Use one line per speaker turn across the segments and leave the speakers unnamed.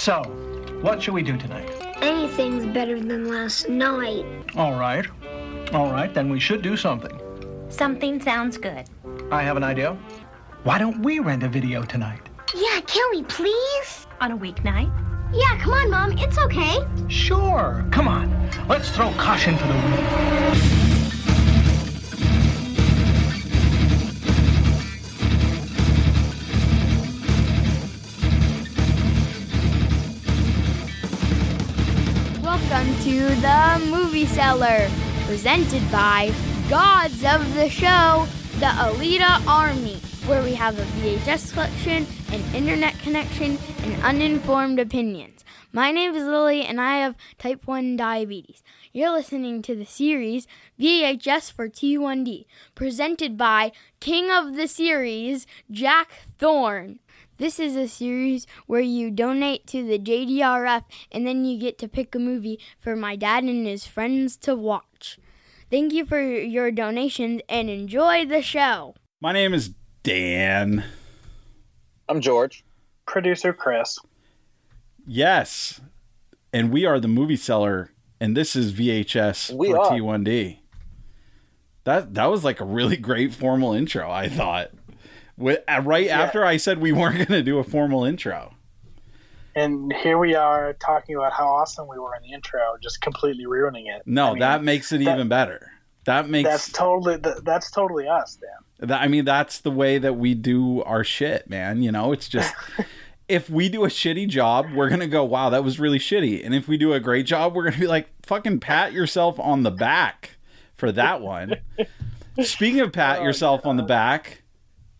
So, what should we do tonight?
Anything's better than last night.
All right. All right, then we should do something.
Something sounds good.
I have an idea. Why don't we rent a video tonight?
Yeah, can we please?
On a weeknight?
Yeah, come on, Mom. It's okay.
Sure. Come on. Let's throw caution to the wind.
The Movie Cellar, presented by Gods of the Show, the Alita Army, where we have a VHS collection, an internet connection, and uninformed opinions. My name is Lily, and I have type 1 diabetes. You're listening to the series VHS for T1D, presented by King of the Series, Jack Thorne. This is a series where you donate to the JDRF and then you get to pick a movie for my dad and his friends to watch. Thank you for your donations and enjoy the show.
My name is Dan.
I'm George.
Producer Chris.
Yes. And we are the Movie Cellar and this is VHS
We
for
are.
T1D. That that was like a really great formal intro, I thought. With, uh, right after I said we weren't going to do a formal intro.
And here we are talking about how awesome we were in the intro, just completely ruining it.
No,
I mean,
that makes it
that-
even better. That makes
that's totally th- that's totally us, Dan.
That, I mean, that's the way that we do our shit, man. You know, it's just if we do a shitty job, we're gonna go, "Wow, that was really shitty," and if we do a great job, we're gonna be like, "Fucking pat yourself on the back for that one." Speaking of pat yourself on the back,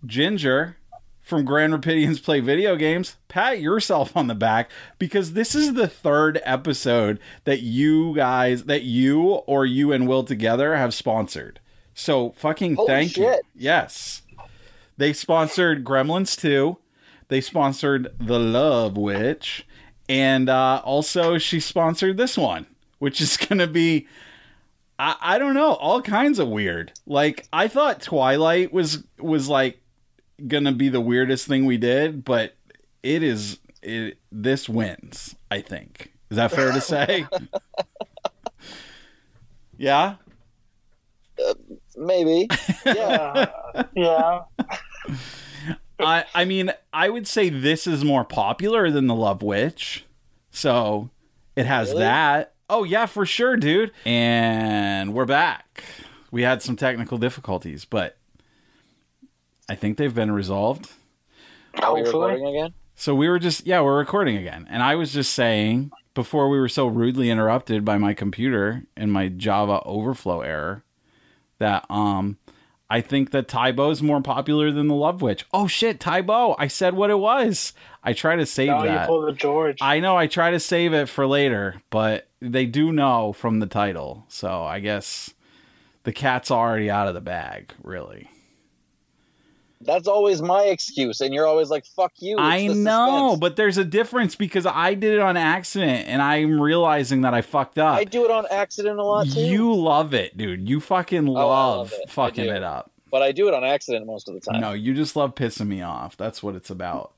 Ginger from Grand Rapidians Play Video Games, pat yourself on the back because this is the third episode that you guys, that you or you and Will together have sponsored. So fucking
Holy
thank you. Yes. They sponsored Gremlins 2. They sponsored The Love Witch. And uh, also, she sponsored this one, which is going to be, I, I don't know, all kinds of weird. Like, I thought Twilight was, was like, going to be the weirdest thing we did, but it is, it, this wins, I think. Is that fair to say? yeah?
Maybe. Yeah.
Uh, yeah,
I I mean, I would say this is more popular than the Love Witch. So it has
Really?
that. Oh yeah, for sure, dude. And we're back. We had some technical difficulties, but I think they've been resolved.
Are we
hopefully.
recording again?
So we were just yeah, we're recording again. And I was just saying before we were so rudely interrupted by my computer and my Java overflow error that um I think that Tae Bo is more popular than the Love Witch. Oh shit, Tae Bo! I said what it was. I try to save
Now you
that.
pull the George.
I know I try to save it for later, but they do know from the title. So I guess the cat's already out of the bag, really.
That's always my excuse, and you're always like, "Fuck you."
I know, but there's a difference because I did it on accident and I'm realizing that I fucked up.
I do it on accident a lot too.
You love it, dude. You fucking
I
love,
love it.
Fucking it up.
but I do it on accident most of the time.
No, you just love pissing me off. That's what it's about.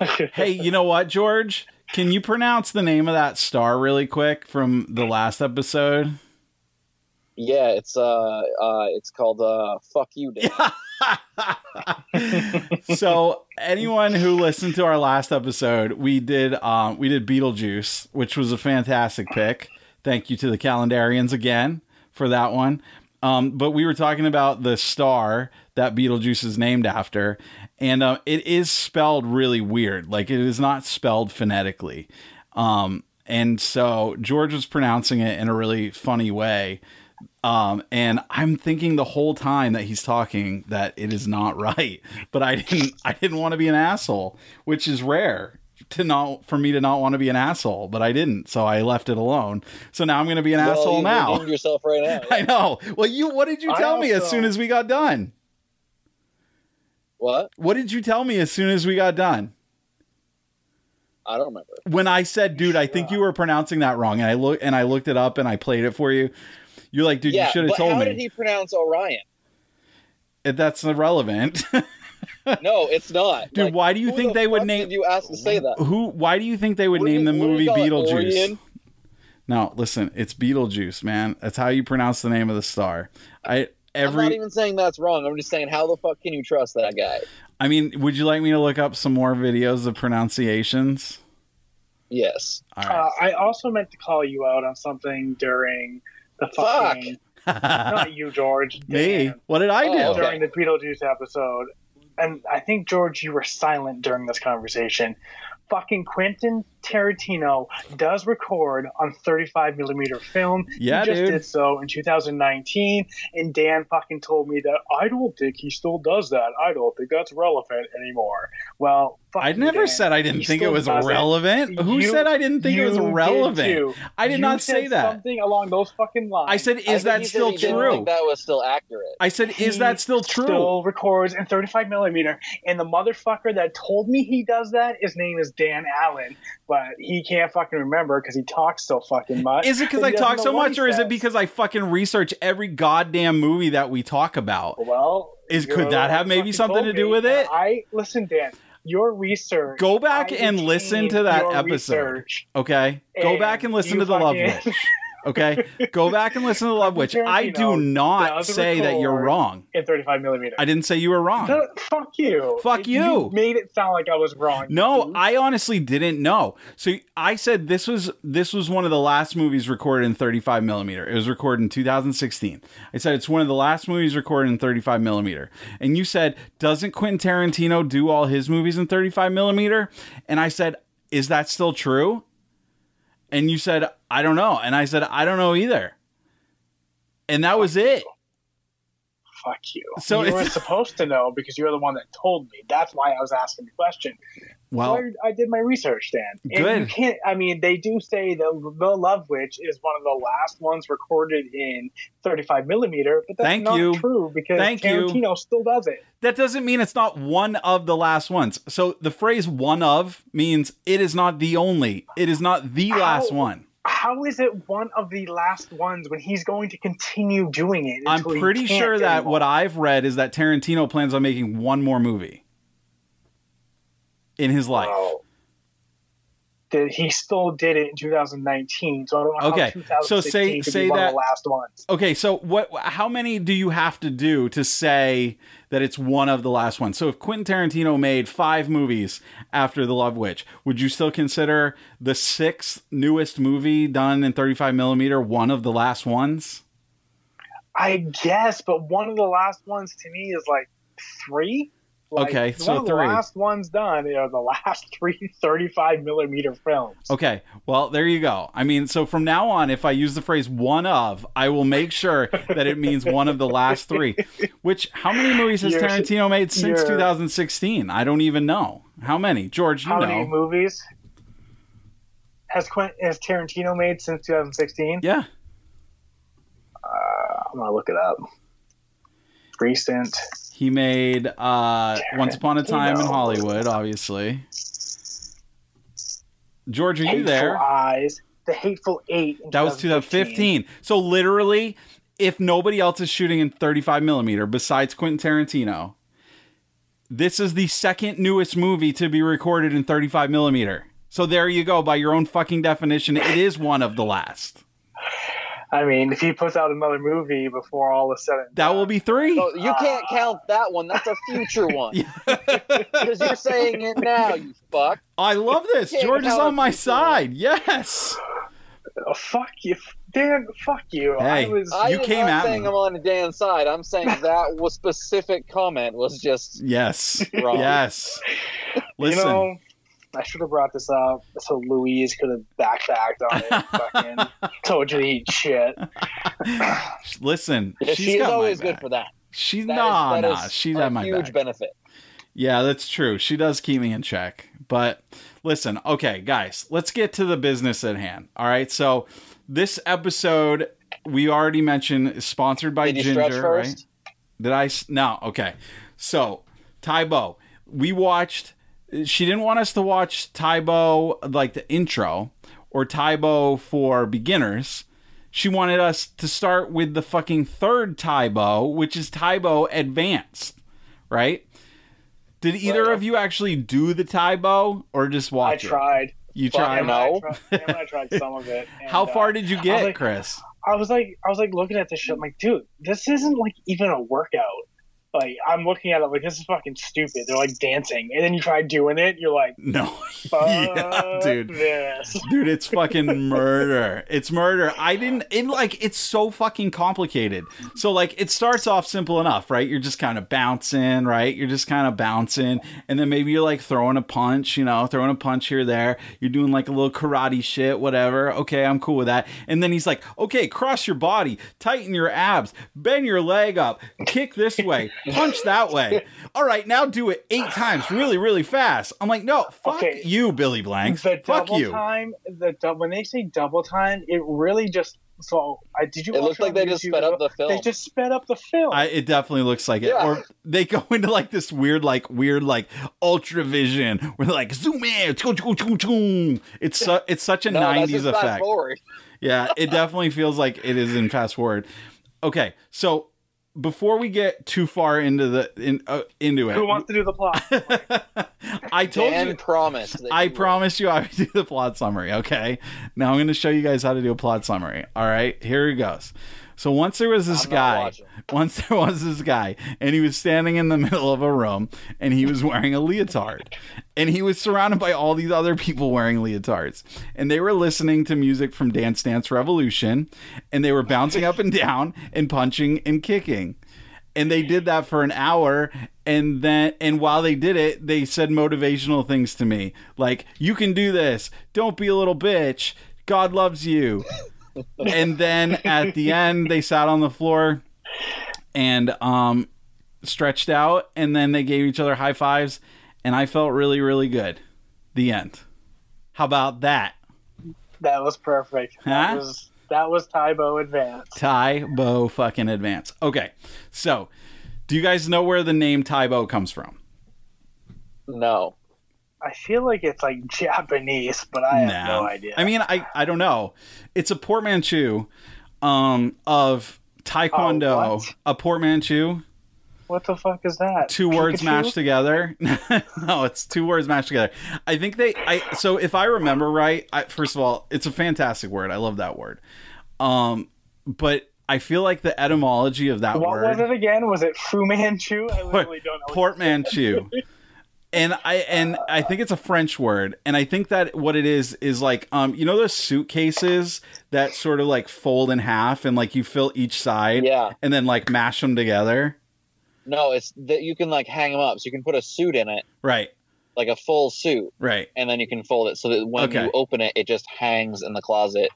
hey, you know what, George? Can you pronounce the name of that star really quick from the last episode?
Yeah, it's uh, uh, it's called uh, "Fuck You." Dan.
so anyone who listened to our last episode, we did um, we did Beetlejuice, which was a fantastic pick. Thank you to the Calendarians again for that one. Um, but we were talking about the star that Beetlejuice is named after, and uh, it is spelled really weird. Like it is not spelled phonetically. Um, and so George was pronouncing it in a really funny way. Um, and I'm thinking the whole time that he's talking that it is not right, but I didn't, I didn't want to be an asshole, which is rare to not, for me to not want to be an asshole, but I didn't. So I left it alone. So now I'm going to be an
Well,
asshole
you
now.
yourself right now.
I know. Well, you, what did you tell me as soon as we got done?
What?
What did you tell me as soon as we got done?
I don't remember.
When I said, dude, I think you were pronouncing that wrong. And I look, and I looked it up and I played it for you. You're like, dude,
yeah,
you should have told
how
me.
How did he pronounce Orion?
That's irrelevant.
No, it's not.
Dude,
Like,
why do you think
the
they would name-
Did you ask to say that?
Who? Why do you think they would
What
name
you-
the movie
you call it,
Beetlejuice?
Orion?
No, listen, it's Beetlejuice, man. That's how you pronounce the name of the star. I
I'm not
every.
even saying that's wrong. I'm just saying, how the fuck can you trust that guy?
I mean, would you like me to look up some more videos of pronunciations?
Yes.
All
Uh, I also meant to call you out on something during the
Fuck.
fucking.
right.
Not you, George.
Me?
Dan,
What did I oh, do?
Oh, okay.
During the Beetlejuice episode. And I think, George, you were silent during this conversation. Fucking Quentin Tarantino does record on 35 millimeter film.
Yeah,
he just
dude.
did so in 2019, and Dan fucking told me that I don't think he still does that. I don't think that's relevant anymore. Well,
I never
Dan.
said I didn't
He
think it was
does
relevant. Who
You-
said I didn't think it was
You did
relevant? I did
You
not say that.
Something along those fucking lines.
I said, is
think
that still
he didn't
true?
think that was still accurate.
I said, is
He
that still true?
Still records in 35 millimeter, and the motherfucker that told me he does that, his name is Dan Allen, but he can't fucking remember because he talks so fucking much.
Is it because I talk so much, or is it because I fucking research every goddamn movie that we talk about?
Well,
Is- could that have maybe something to do with it?
I listen, Dan. Your research.
Go back
I
and listen to that episode.
research.
Okay, go back and listen to the Love Witch. Okay, go back and listen to Love Witch. I do not say that you're wrong.
in 35 millimeter.
I didn't say you were wrong.
The- fuck you.
Fuck you.
You made it sound like I was wrong.
No,
dude.
I honestly didn't know. So I said this was this was one of the last movies recorded in 35 millimeter. It was recorded in 2016. I said it's one of the last movies recorded in 35 millimeter. And you said, doesn't Quentin Tarantino do all his movies in 35 millimeter? And I said, is that still true? And you said, I don't know. And I said, I don't know either. And that was it.
Fuck you.
So
you weren't supposed to know because you're the one that told me. That's why I was asking the question.
Well,
So I, I did my research, Dan. And
Good.
You can't. I mean, they do say that the Love Witch is one of the last ones recorded in 35 millimeter, but that's
Thank
not
you.
true because
Thank you.
Tarantino still does it.
that doesn't mean it's not one of the last ones. So the phrase one of means it is not the only, it is not the last one.
How is it one of the last ones when he's going to continue doing it?
I'm pretty sure that
anymore?
what I've read is that Tarantino plans on making one more movie in his life.
Well, that he still did it in 2019, so I don't know
Okay,
how
so
2016
say-
could
say
be one
that-
of the last ones.
Okay, so what how many do you have to do to say that it's one of the last ones? So if Quentin Tarantino made 5 movies after The Love Witch, would you still consider the sixth newest movie done in 35 millimeter one of the last ones?
I guess, but one of the last ones to me is like three. Like,
Okay,
one
so
of the
three.
last ones done are the last three 35 millimeter films.
Okay, well, there you go. I mean, so from now on, if I use the phrase one of, I will make sure that it means one of the last three. Which, how many movies has
You're-
Tarantino made since 2016? I don't even know. How many? George, you
How
know.
many movies has Quentin has Tarantino made since 2016?
yeah.
Uh, I'm gonna look it up. Recent.
He made uh, Once Upon a Time in Hollywood, obviously. George, are you there?
Eyes. The Hateful Eight.
That was 2015. So literally, if nobody else is shooting in 35 millimeter besides Quentin Tarantino, this is the second newest movie to be recorded in 35 millimeter. So there you go. By your own fucking definition, it is one of the last.
I mean, if he puts out another movie before all of a sudden,
That will be three.
So you can't ah. count that one. That's a future one. Because you're saying it now, you fuck.
I love this. George is on my
it's-
side. Yes.
Oh, fuck you, Dan. Fuck you.
Hey.
I was.
I
You
am
came
not
at
saying
me.
I'm on Dan's side. I'm saying that was specific comment was just
Yes.
wrong.
Yes. Listen.
You know, I should have brought this up so Louise could have backpacked on it. fucking told you to eat shit.
Listen.
Yeah,
she's
she is always good for that.
She's
That is-
nah,
that
nah.
is
She's
a
at my
huge
back.
benefit.
Yeah, that's true. She does keep me in check. But listen, okay, guys, let's get to the business at hand. All right. So this episode we already mentioned is sponsored by
Did
Ginger, right? Did I? No. Okay. So Tae Bo, we watched. She didn't want us to watch Tae Bo like the intro or Tae Bo for beginners. She wanted us to start with the fucking third Tae Bo, which is Tae Bo Advanced, right? Did either
Right.
of you actually do the Tae Bo or just
I
watch it?
I tried.
You
Fuck
tried.
No.
I tried, I tried some of it. and,
How
uh,
far did you
I
get,
like-
Chris?
I was like, I was like looking at this shit. I'm like, dude, this isn't like even a workout. Like, I'm looking at it like this is fucking stupid. They're like dancing, and then you try doing it, you're like,
No, yeah, dude.
this.
Dude, it's fucking murder. It's murder. I didn't it like it's so fucking complicated. So like it starts off simple enough, right? You're just kind of bouncing, right? You're just kind of bouncing and then maybe you're like throwing a punch, you know, throwing a punch here there. You're doing like a little karate shit, whatever. Okay, I'm cool with that. And then he's like, "Okay, cross your body, tighten your abs, bend your leg up, kick this way, punch that way. All right, now do it 8 times really really fast." I'm like, "No, fuck
Okay.
you, Billy Blanks.
The
Fuck
double
you."
time, the dou- when they say double time, it really just. So, I did you?
It
watch
looks like
on
they just sped up the film.
They just sped up the film.
I, it definitely looks like it.
Yeah.
Or they go into like this weird, like weird, like ultra vision where they're like zoom in. choo, choo, choo, choo. It's su- it's such a
no,
nineties effect. Yeah, it definitely feels like it is in fast forward. Okay, so before we get too far into the in, uh, into it,
Who wants to do the plot?
I told
Dan
you.
promised. that
I
he would.
promised you I would do the plot summary. Okay. Now I'm going to show you guys how to do a plot summary. All right. Here it goes. So once there was this guy, once there was this guy, and he was standing in the middle of a room, and he was wearing a leotard, and he was surrounded by all these other people wearing leotards, and they were listening to music from Dance Dance Revolution, and they were bouncing up and down and punching and kicking. And they did that for an hour and then and while they did it they said motivational things to me like you can do this. Don't be a little bitch. God loves you and then at the end they sat on the floor and um stretched out and then they gave each other high fives and i felt really really good the end how about that
that was perfect. That was that was Tae Bo Advance.
Tae Bo fucking advance. Okay, so do you guys know where the name Tae Bo comes from?
No.
I feel like it's like Japanese, but I have no idea.
I mean, I I don't know. It's a portmanteau um, of Taekwondo.
Oh,
a portmanteau.
what the fuck is that?
Two words mashed together. no, it's two words mashed together. I think they. I so if I remember right. I, first of all, it's a fantastic word. I love that word. Um, but I feel like the etymology of that
What
word.
What was it again? Was it Fu Manchu? I literally don't know.
portmanteau and i and i think it's a french word and i think that what it is is like um you know those suitcases that sort of like fold in half and like you fill each side
Yeah.
and then like mash them together
No, it's that you can like hang them up. So you can put a suit in it,
right
like a full suit,
right
and then you can fold it so that when
Okay.
you open it, it just hangs in the closet,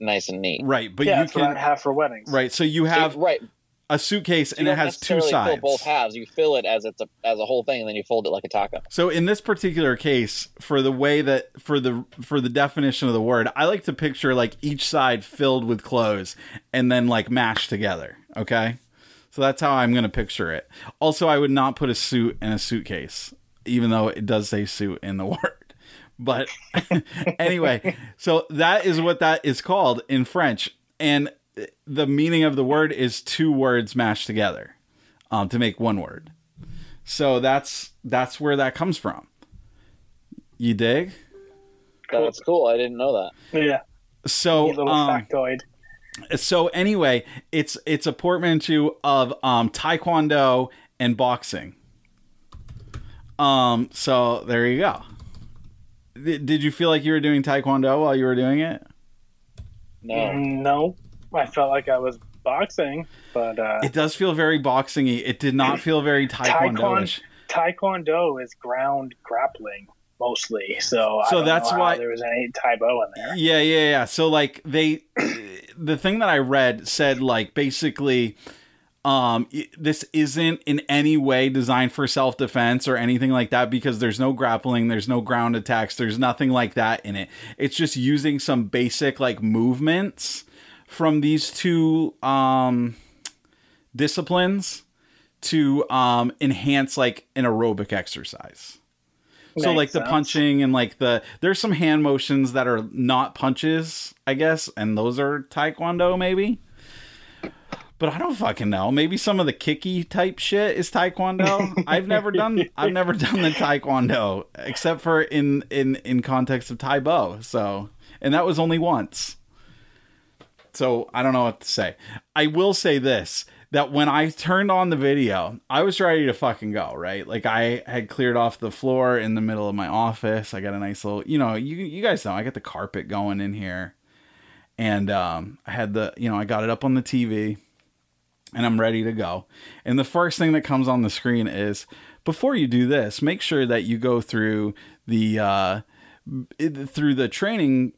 nice and neat.
right but
yeah,
you
that's what I
can
have for weddings.
right so you
So-
have
right.
A suitcase
So
and it has two sides
Fill both halves. You fill it as it's a as a whole thing, and then you fold it like a taco.
So in this particular case, for the way that for the for the definition of the word, I like to picture like each side filled with clothes and then like mashed together. Okay, so that's how I'm gonna picture it. Also, I would not put a suit in a suitcase, even though it does say suit in the word. But anyway, so that is what that is called in French, and the meaning of the word is two words mashed together um, to make one word. So that's that's where that comes from. You dig?
That's cool. I didn't know that.
Yeah,
So
neat little
um,
factoid.
so anyway, it's it's a portmanteau of um, taekwondo and boxing. Um. So there you go. Did did you feel like you were doing taekwondo while you were doing it?
No.
Mm, No, I felt like I was boxing, but uh,
It does feel very boxingy. It did not feel very taekwondo-ish.
Taekwondo is ground grappling mostly. So, I
So
don't
that's
know
why-
there was any Tae Bo in there.
Yeah, yeah, yeah. So like they the thing that I read said like basically um this isn't in any way designed for self-defense or anything like that because there's no grappling, there's no ground attacks, there's nothing like that in it. It's just using some basic like movements from these two um disciplines to um enhance like an aerobic exercise. So
Makes
like the
sense.
punching and like the there's some hand motions that are not punches, I guess, and those are taekwondo maybe. but I don't fucking know. Maybe some of the kicky type shit is taekwondo. I've never done I've never done the taekwondo except for in in in context of Tae Bo. So, and that was only once. So, I don't know what to say. I will say this that when I turned on the video, I was ready to fucking go, right? Like I had cleared off the floor in the middle of my office. I got a nice little, you know, you you guys know I got the carpet going in here. And um I had the, you know, I got it up on the TV and I'm ready to go. And the first thing that comes on the screen is before you do this, make sure that you go through the uh through the training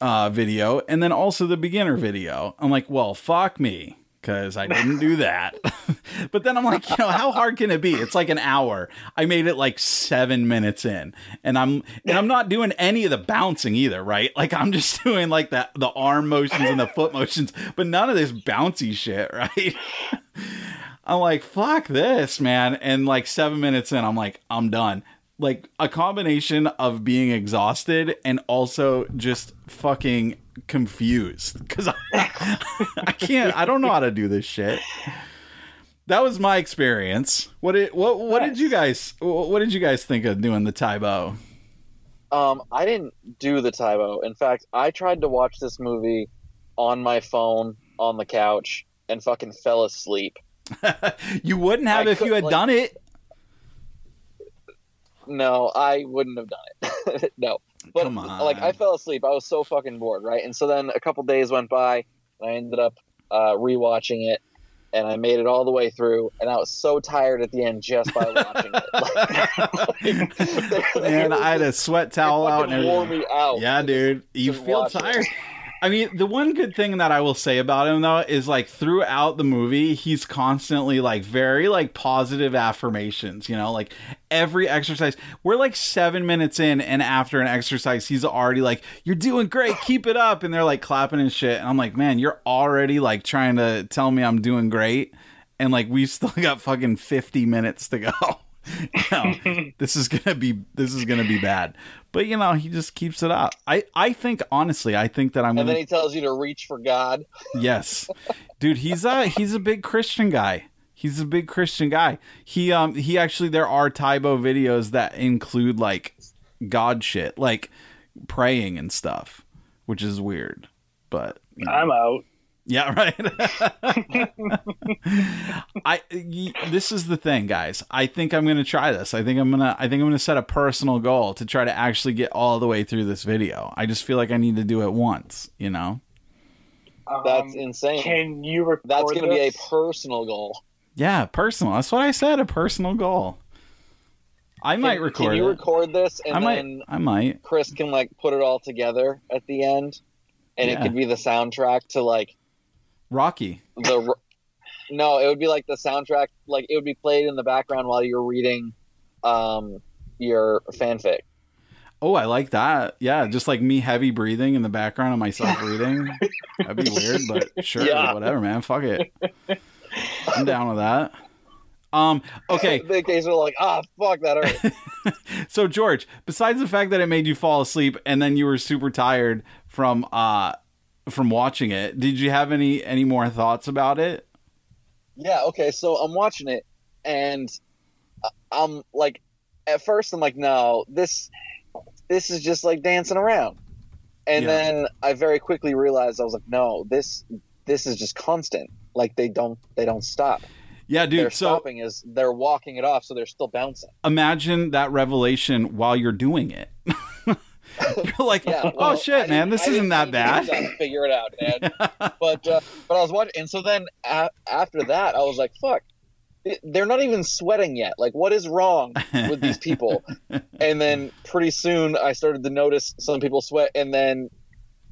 uh video and then also the beginner video. I'm like, "Well, fuck me." Because I didn't do that. but then I'm like, you know, how hard can it be? It's like an hour. I made it like seven minutes in. And I'm and I'm not doing any of the bouncing either, right? Like I'm just doing like the the arm motions and the foot motions, but none of this bouncy shit, right? I'm like, fuck this, man. And like seven minutes in, I'm like, I'm done. Like a combination of being exhausted and also just fucking confused because I, I can't, I don't know how to do this shit. That was my experience. What did what what did you guys what did you guys think of doing the Tae Bo?
Um, I didn't do the Tae Bo. In fact, I tried to watch this movie on my phone on the couch and fucking fell asleep.
you wouldn't have
I
if you had
like-
done it.
No, I wouldn't have done it. no. But
Come on.
like I fell asleep. I was so fucking bored, right? And so then a couple days went by and I ended up uh rewatching it and I made it all the way through and I was so tired at the end just by watching it. Like, they
Man, I had a sweat towel out and
wore me out.
Yeah, dude, you feel tired. I mean, the one good thing that I will say about him though is like throughout the movie, he's constantly like very like positive affirmations, you know, like every exercise. We're like 7 minutes in and after an exercise, he's already like, "You're doing great. Keep it up." And they're like clapping and shit. And I'm like, "Man, you're already like trying to tell me I'm doing great." And like we've still got fucking 50 minutes to go. you know, this is gonna be this is gonna be bad. But you know, he just keeps it up. I I think honestly, I think that I'm
And
gonna
then he tells you to reach for God.
yes, dude. He's a he's a big Christian guy. He's a big Christian guy. He um he actually there are Tae Bo videos that include like God shit, like praying and stuff, which is weird. But you know.
I'm out.
Yeah, right. I y- this is the thing, guys. I think I'm going to try this. I think I'm going to I think I'm going to set a personal goal to try to actually get all the way through this video. I just feel like I need to do it once, you know.
That's
Um,
insane.
Can you record
That's going to be a personal goal.
Yeah, personal. That's what I said, a personal goal. I might
Can-
record
Can you
it.
record this and
I might
then
I might.
Chris can like put it all together at the end, and
Yeah.
it could be the soundtrack to like
Rocky.
the. No, it would be like the soundtrack. Like it would be played in the background while you're reading, um, your fanfic.
Oh, I like that. Yeah, just like me heavy breathing in the background of myself reading. That'd be weird, but sure,
Yeah.
whatever, man. Fuck it. I'm down with that. Um, okay,
In case we're like, ah, fuck that hurt.
so George, besides the fact that it made you fall asleep and then you were super tired from uh from watching it, did you have any any more thoughts about it?
yeah. Okay. So I'm watching it, and I'm like, at first I'm like, no, this, this is just like dancing around, and
Yeah.
then I very quickly realized I was like, no, this, this is just constant. Like they don't, they don't stop.
Yeah, dude.
they're
dude. So
stopping is they're walking it off, so they're still bouncing.
imagine that revelation while you're doing it. you're like,
Yeah.
oh shit,
I
man, this isn't that bad.
Figure it out, man. but uh, but I was watching, and so then a- after that, I was like, fuck. They're not even sweating yet. Like, what is wrong with these people? and then pretty soon, I started to notice some people sweat, and then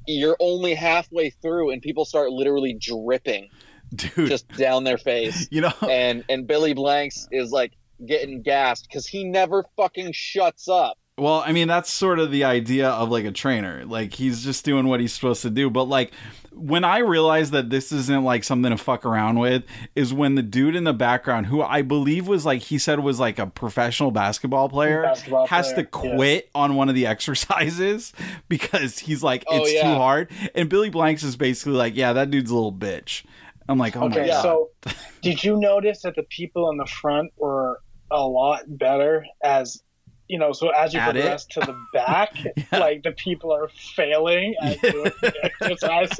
you're only halfway through, and people start literally dripping
Dude,
just down their face.
you know,
And and Billy Blanks is like getting gassed because he never fucking shuts up.
Well, I mean, that's sort of the idea of like a trainer. Like he's just doing what he's supposed to do. But like when I realized that this isn't like something to fuck around with is when the dude in the background, who I believe was like he said was like a professional basketball player,
Basketball
has to
player, yeah.
quit on one of the exercises because he's like
Oh,
it's
yeah.
too hard. And Billy Blanks is basically like, yeah, that dude's a little bitch. I'm like, oh my
Okay,
god.
so did you notice that the people in the front were a lot better as you know? So as you
At it?
progress to the back,
Yeah.
like the people are failing at doing the exercises.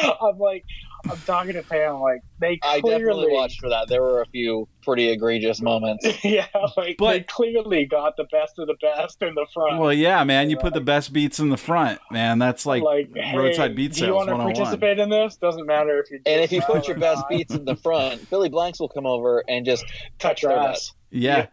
I'm like, I'm talking to Pam. Like, they
I
clearly,
definitely watched for that. There were a few pretty egregious moments.
yeah, like
But-
they clearly got the best of the best in the front.
well, yeah, man, you put the best beats in the front, man. That's like,
like, hey,
roadside beat
do you want to
oh
participate in this? Doesn't matter if you.
And if you put your
or
best
not.
beats in the front, Billy Blanks will come over and just
touch
their
your ass.
Yeah.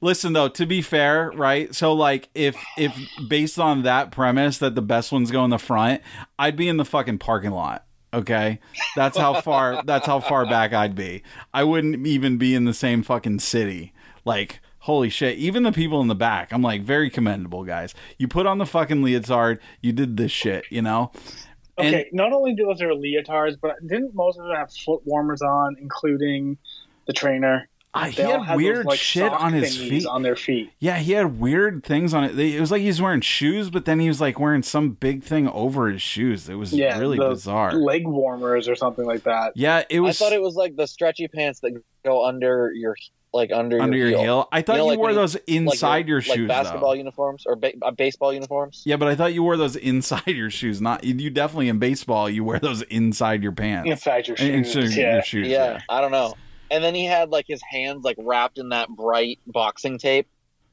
Listen though, to be fair, right? So like if if based on that premise that the best ones go in the front, I'd be in the fucking parking lot. Okay? That's how far that's how far back I'd be. I wouldn't even be in the same fucking city. Like Holy shit! Even the people in the back, I'm like very commendable, guys. You put on the fucking leotard, you did this shit, you know. And-
Okay, not only do those are leotards, but didn't most of them have foot warmers on, including the trainer?
I, he
They all
had
those,
weird
like,
shit on his feet.
On their feet.
Yeah, he had weird things on it. It was like he was wearing shoes, but then he was like wearing some big thing over his shoes. It was
Yeah,
really
the
bizarre.
Leg warmers or something like that.
yeah, it was
I thought it was like the stretchy pants that go under your like under,
under your heel. I thought
You know,
you,
like
wore
when you-
those
like
inside your, shoes.
like basketball
though.
uniforms or ba- uh, baseball uniforms.
Yeah, but I thought you wore those inside your shoes. Not you definitely in baseball. You wear those inside your pants.
Inside your shoes.
inside
yeah.
your shoes.
Yeah, I don't know. And then he had like his hands like wrapped in that bright boxing tape.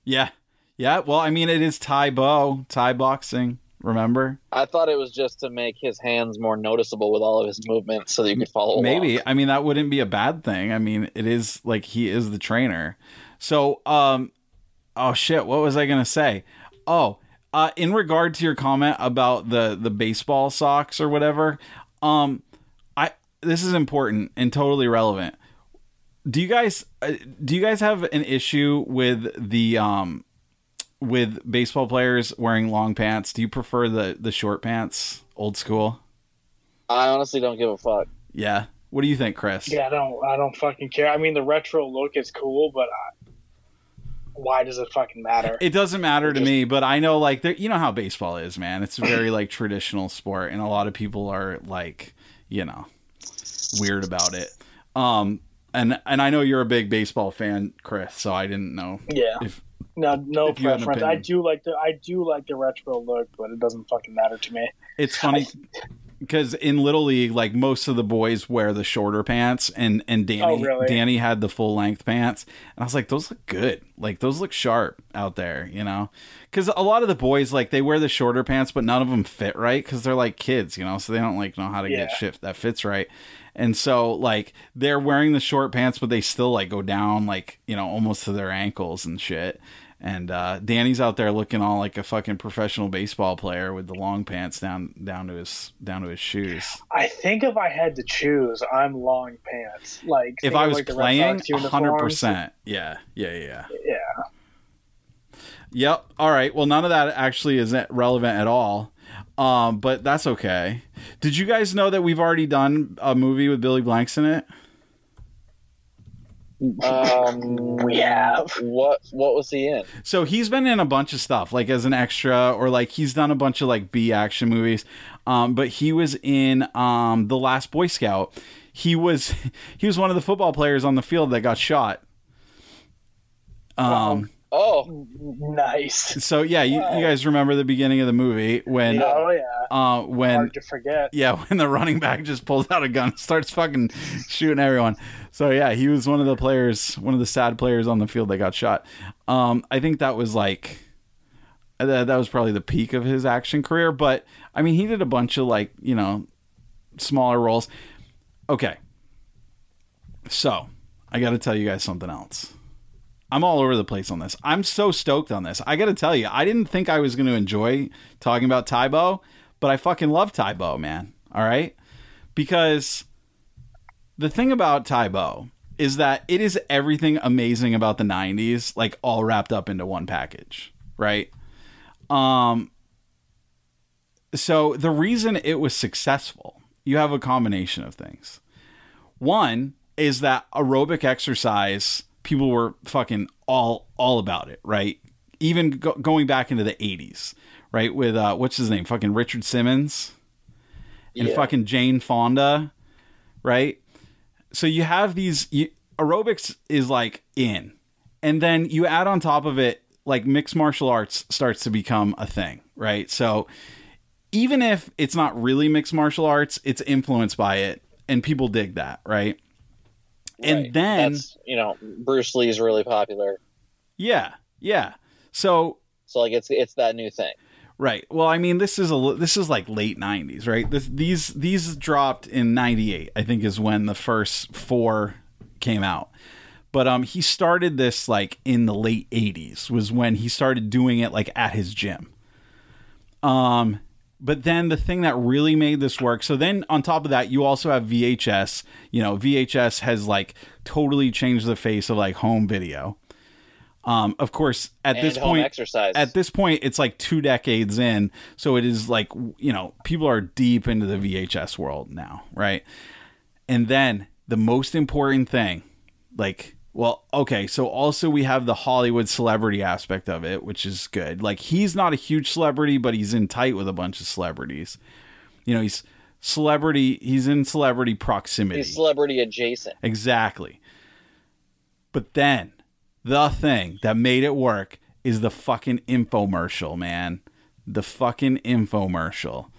yeah, yeah. Well, I mean, it is Tae Bo, Thai boxing. Remember?
I thought it was just to make his hands more noticeable with all of his movements, so that you could follow. along.
Maybe. I mean, that wouldn't be a bad thing. I mean, it is like he is the trainer. So, um, oh shit, what was I gonna say? Oh, uh, in regard to your comment about the the baseball socks or whatever, um, I this is important and totally relevant. Do you guys uh, do you guys have an issue with the um with baseball players wearing long pants? Do you prefer the the short pants, old school?
I honestly don't give a fuck.
Yeah. What do you think, Chris?
Yeah, I don't. I don't fucking care. I mean, the retro look is cool, but I, why does it fucking matter?
It doesn't matter to me, but I know like you know how baseball is, man. It's a very like traditional sport, and a lot of people are like, you know, weird about it. Um, and and I know you're a big baseball fan, Chris. So I didn't know
yeah.
if
No, no
if you had an
preference. I do like the. I do like the retro look, but it doesn't fucking matter to me.
it's funny because in little league, like most of the boys wear the shorter pants, and and oh, Danny
Oh, really?
Danny had the full length pants, and I was like, those look good. Like those look sharp out there, you know. Because a lot of the boys like they wear the shorter pants, but none of them fit right because they're like kids, you know, so they don't like know how to get shit that fits right. And so like they're wearing the short pants, but they still like go down like you know almost to their ankles and shit. And uh, Danny's out there looking all like a fucking professional baseball player with the long pants down down to his down to his shoes.
I think if I had to choose, I'm long pants. Like
If I was
like,
playing, hundred percent. yeah, yeah, yeah,
Yeah.
yep. All right. Well, none of that actually isn't relevant at all. Um, but that's okay. Did you guys know that we've already done a movie with Billy Blanks in it?
Um,
We have.
what? What was he in?
So he's been in a bunch of stuff, like as an extra, or like he's done a bunch of like B action movies. Um, but he was in um, the Last Boy Scout. He was he was one of the football players on the field that got shot. Um.
Oh,
Nice.
So yeah, you, you guys remember the beginning of the movie when
Oh yeah.
uh when
Hard to forget.
yeah when the running back just pulls out a gun and starts fucking shooting everyone. So yeah, he was one of the players, one of the sad players on the field that got shot. Um, I think that was like that, that was probably the peak of his action career. But I mean, he did a bunch of like you know smaller roles. Okay, so I got to tell you guys something else. I'm all over the place on this. I'm so stoked on this. I got to tell you, I didn't think I was going to enjoy talking about Tae Bo, but I fucking love Tae Bo, man. All right? Because the thing about Tae Bo is that it is everything amazing about the 90s like all wrapped up into one package, right? Um so the reason it was successful, you have a combination of things. One is that aerobic exercise, people were fucking all all about it, right? Even go- going back into the 80s, right? With uh what's his name? Fucking Richard Simmons and
Yeah.
fucking Jane Fonda, right? so you have these you, aerobics is like in, and then you add on top of it like mixed martial arts starts to become a thing, right? So even if it's not really mixed martial arts, it's influenced by it, and people dig that, right? And
Right.
then
That's, you know, Bruce Lee's really popular.
yeah, yeah. So
So like it's it's that new thing.
Right. Well, I mean, this is a this is like late '90s, right? This, these these dropped in '98, I think, is when the first four came out. But um, he started this like in the late '80s, was when he started doing it like at his gym. Um, but then the thing that really made this work. So then on top of that, you also have VHS. You know, VHS has like totally changed the face of like home video. Um, of course, at
and
this point,
exercise.
at this point it's like two decades in so it is like you know people are deep into the vhs world now right and then the most important thing like well okay so also we have the hollywood celebrity aspect of it which is good like he's not a huge celebrity but he's in tight with a bunch of celebrities you know he's celebrity he's in celebrity proximity
He's celebrity adjacent.
Exactly. But then the thing that made it work is the fucking infomercial, man. The fucking infomercial.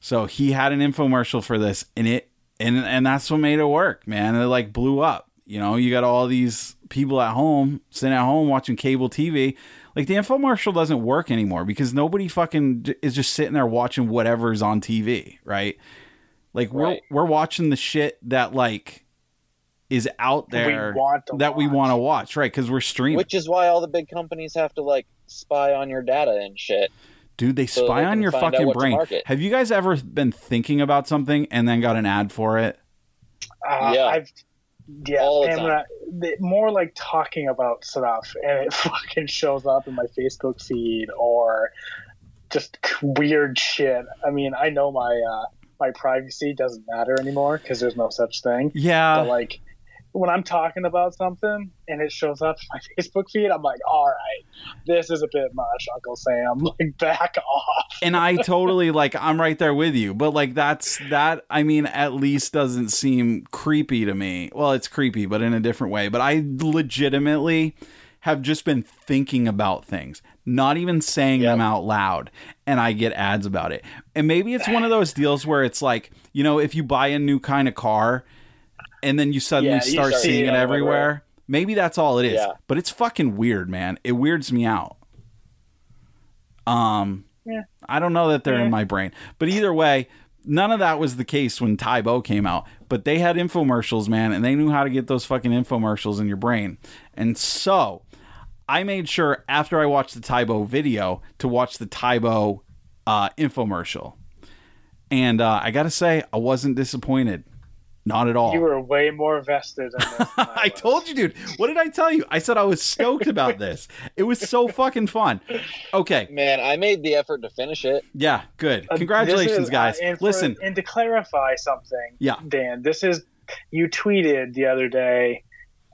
So he had an infomercial for this and it and and that's what made it work, man. It like blew up. You know, you got all these people at home sitting at home watching cable TV. Like the infomercial doesn't work anymore because nobody fucking is just sitting there watching whatever's on TV, right? Like we're
Right.
we're watching the shit that like is out
We
there
want to
that we want to watch, right? Because we're streaming.
Which is why all the big companies have to like spy on your data and shit.
Dude, they
so
spy
they
on your fucking brain. Have you guys ever been thinking about something and then got an ad for it?
Uh,
Yeah.
I've yeah,
All
and. I- the- more like talking about stuff, and it fucking shows up in my Facebook feed or just weird shit. I mean, I know my uh, my privacy doesn't matter anymore because there's no such thing.
Yeah.
but like when I'm talking about something and it shows up in my Facebook feed, I'm like, all right, this is a bit much, Uncle Sam. Like, back off.
and I totally like I'm right there with you. But like that's that I mean at least doesn't seem creepy to me. Well, it's creepy, but in a different way. But I legitimately have just been thinking about things, not even saying
Yep.
them out loud, and I get ads about it. And maybe it's one of those deals where it's like, you know, if you buy a new kind of car and then you suddenly
Yeah, you
start
start
seeing
seeing
it
it
everywhere.
everywhere.
Maybe that's all it is.
Yeah.
But it's fucking weird, man. It weirds me out. Um
Yeah.
I don't know that they're
Yeah.
in my brain. But either way, none of that was the case when Tae Bo came out. But they had infomercials, man, and they knew how to get those fucking infomercials in your brain. And so I made sure after I watched the Tae Bo video to watch the Tae Bo uh, infomercial. And uh, I got to say, I wasn't disappointed. Not at all.
You were way more vested in this. than
I told you, dude. What did I tell you? I said I was stoked about this. It was so fucking fun. Okay.
Man, I made the effort to finish it.
Yeah, good.
Uh,
Congratulations,
this is-
guys.
uh, and for-
Listen,
and to clarify something,
Yeah.
Dan, this is you tweeted the other day.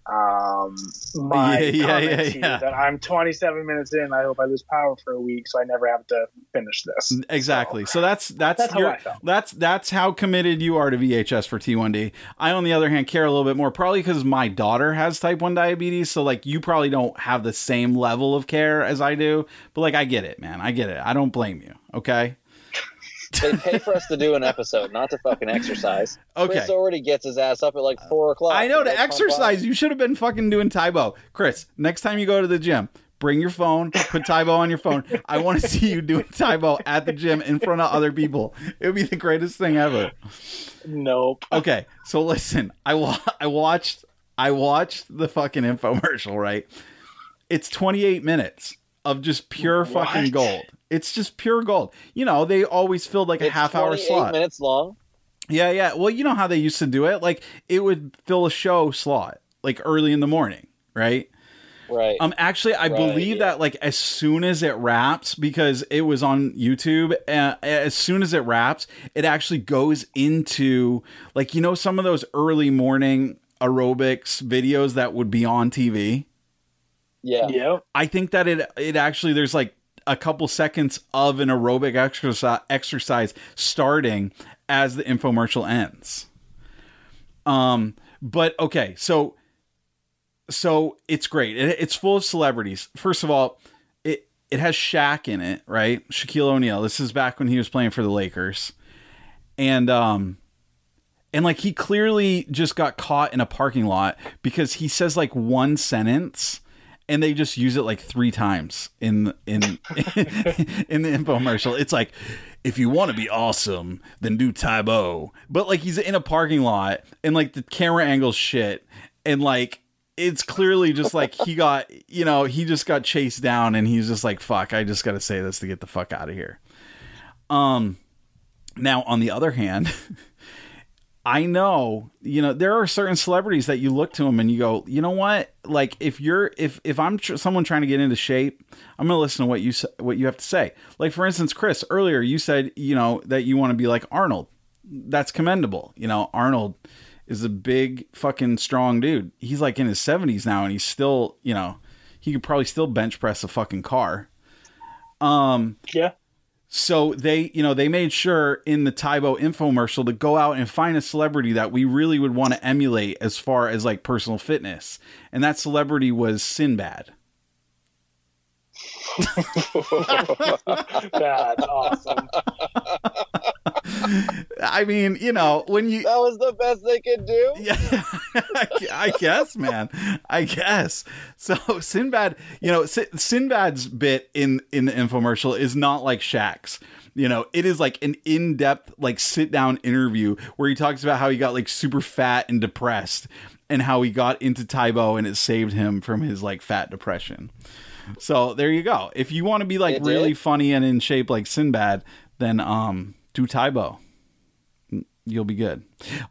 Um, my
Yeah, yeah,
comment
yeah,
that I'm 27 minutes in. I hope I lose power for a week, so I never have to finish this.
exactly. So, that's that's
That's how
your,
I felt.
that's that's how committed you are to VHS for T1D. I, on the other hand, care a little bit more, probably because my daughter has type one diabetes. So, like, you probably don't have the same level of care as I do. But like, I get it, man. I get it. I don't blame you. Okay.
They pay for us to do an episode, not to fucking exercise.
Okay.
Chris already gets his ass up at like four o'clock.
I know
to
to
go pump
exercise. You should have been fucking doing Tae Bo, Chris. Next time you go to the gym, bring your phone, put Tae Bo on your phone. I want to see you doing Tae Bo at the gym in front of other people. It would be the greatest thing ever.
Nope.
Okay, so listen, I wa- I watched I watched the fucking infomercial. Right, it's 28 minutes of just pure fucking gold. It's just pure gold. You know, they always filled like a
It's
half hour
28
slot.
minutes long.
Yeah, yeah. Well, you know how they used to do it? Like it would fill a show slot like early in the morning, right?
Right.
Um actually I
Right,
believe
yeah.
that like as soon as it wraps because it was on YouTube uh, as soon as it wraps, it actually goes into like you know some of those early morning aerobics videos that would be on TV.
yeah.
Yep.
I think that it it actually there's like a couple seconds of an aerobic exercise starting as the infomercial ends. Um, but okay, so so it's great. It, it's full of celebrities. First of all, it it has Shaq in it, right? Shaquille O'Neal. This is back when he was playing for the Lakers, and um, and like he clearly just got caught in a parking lot because he says like one sentence. And they just use it like three times in in in the infomercial. It's like, if you want to be awesome, then do Tae Bo. But like he's in a parking lot and like the camera angles shit and like it's clearly just like he got you know he just got chased down and he's just like fuck I just got to say this to get the fuck out of here. Um now on the other hand I know, you know, there are certain celebrities that you look to them and you go, you know what? Like, if you're, if if I'm tr- someone trying to get into shape, I'm gonna listen to what you what you have to say. Like, for instance, Chris, earlier you said, you know, that you want to be like Arnold. That's commendable. You know, Arnold is a big fucking strong dude. He's like in his 70s now, and he's still, you know, he could probably still bench press a fucking car. Um,
Yeah.
So they, you know, they made sure in the Tae Bo infomercial to go out and find a celebrity that we really would want to emulate as far as like personal fitness. And that celebrity was Sinbad.
That's awesome.
I mean, you know, when you
That was the best they could do.
Yeah, I guess, man. I guess. So Sinbad, you know, Sinbad's bit in in the infomercial is not like Shaq's. You know, it is like an in-depth, like sit-down interview where he talks about how he got like super fat and depressed, and how he got into Tae Bo and it saved him from his like fat depression. So there you go. If you want to be like
It did?
really funny and in shape like Sinbad, then um do Tae Bo. You'll be good.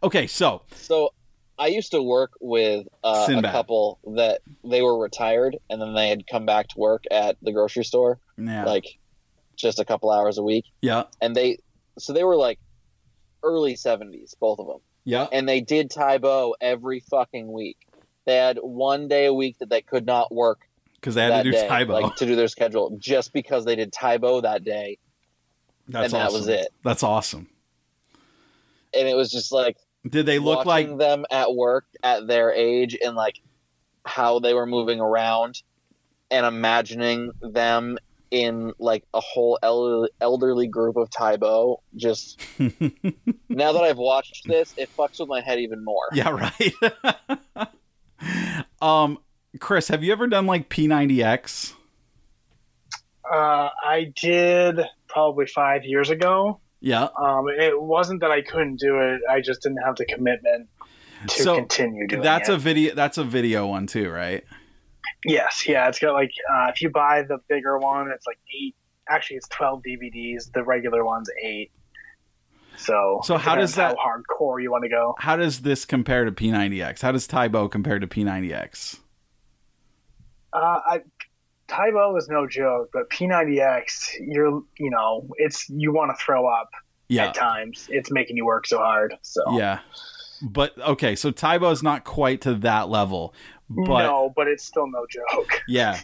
Okay, so
So I used to work with uh, a couple that they were retired and then they had come back to work at the grocery store
yeah,
like just a couple hours a week
yeah,
and they so they were like early 70s both of them
yeah.
and they did Tae Bo every fucking week. They had one day a week that they could not work
because they had to do
day,
Tae Bo.
like to do their schedule, just because they did Tae Bo that day,
That's
and that
awesome.
was it.
That's awesome.
and it was just like
Did they look like?
them at work at their age and like how they were moving around, and imagining them in like a whole elderly, elderly group of Tae Bo. Just now that I've watched this, it fucks with my head even more.
yeah, right. um, Chris, have you ever done like P90X?
Uh, I did probably five years ago.
Yeah.
Um, it wasn't that I couldn't do it; I just didn't have the commitment to
So,
continue doing
That's
it.
a video. That's a video one too, right?
yes, yeah. It's got like uh, if you buy the bigger one, it's like eight. Actually, it's twelve DVDs. The regular one's eight. So,
So how does that-
how hardcore you want to go?
How does this compare to P90X? How does Tae Bo compare to P90X?
Uh, I, Tae Bo is no joke, but P90X, you're you know, it's you want to throw up
Yeah.
at times. It's making you work so hard. So
Yeah. But okay, so Tae Bo is not quite to that level. But
no, but it's still no joke.
Yeah.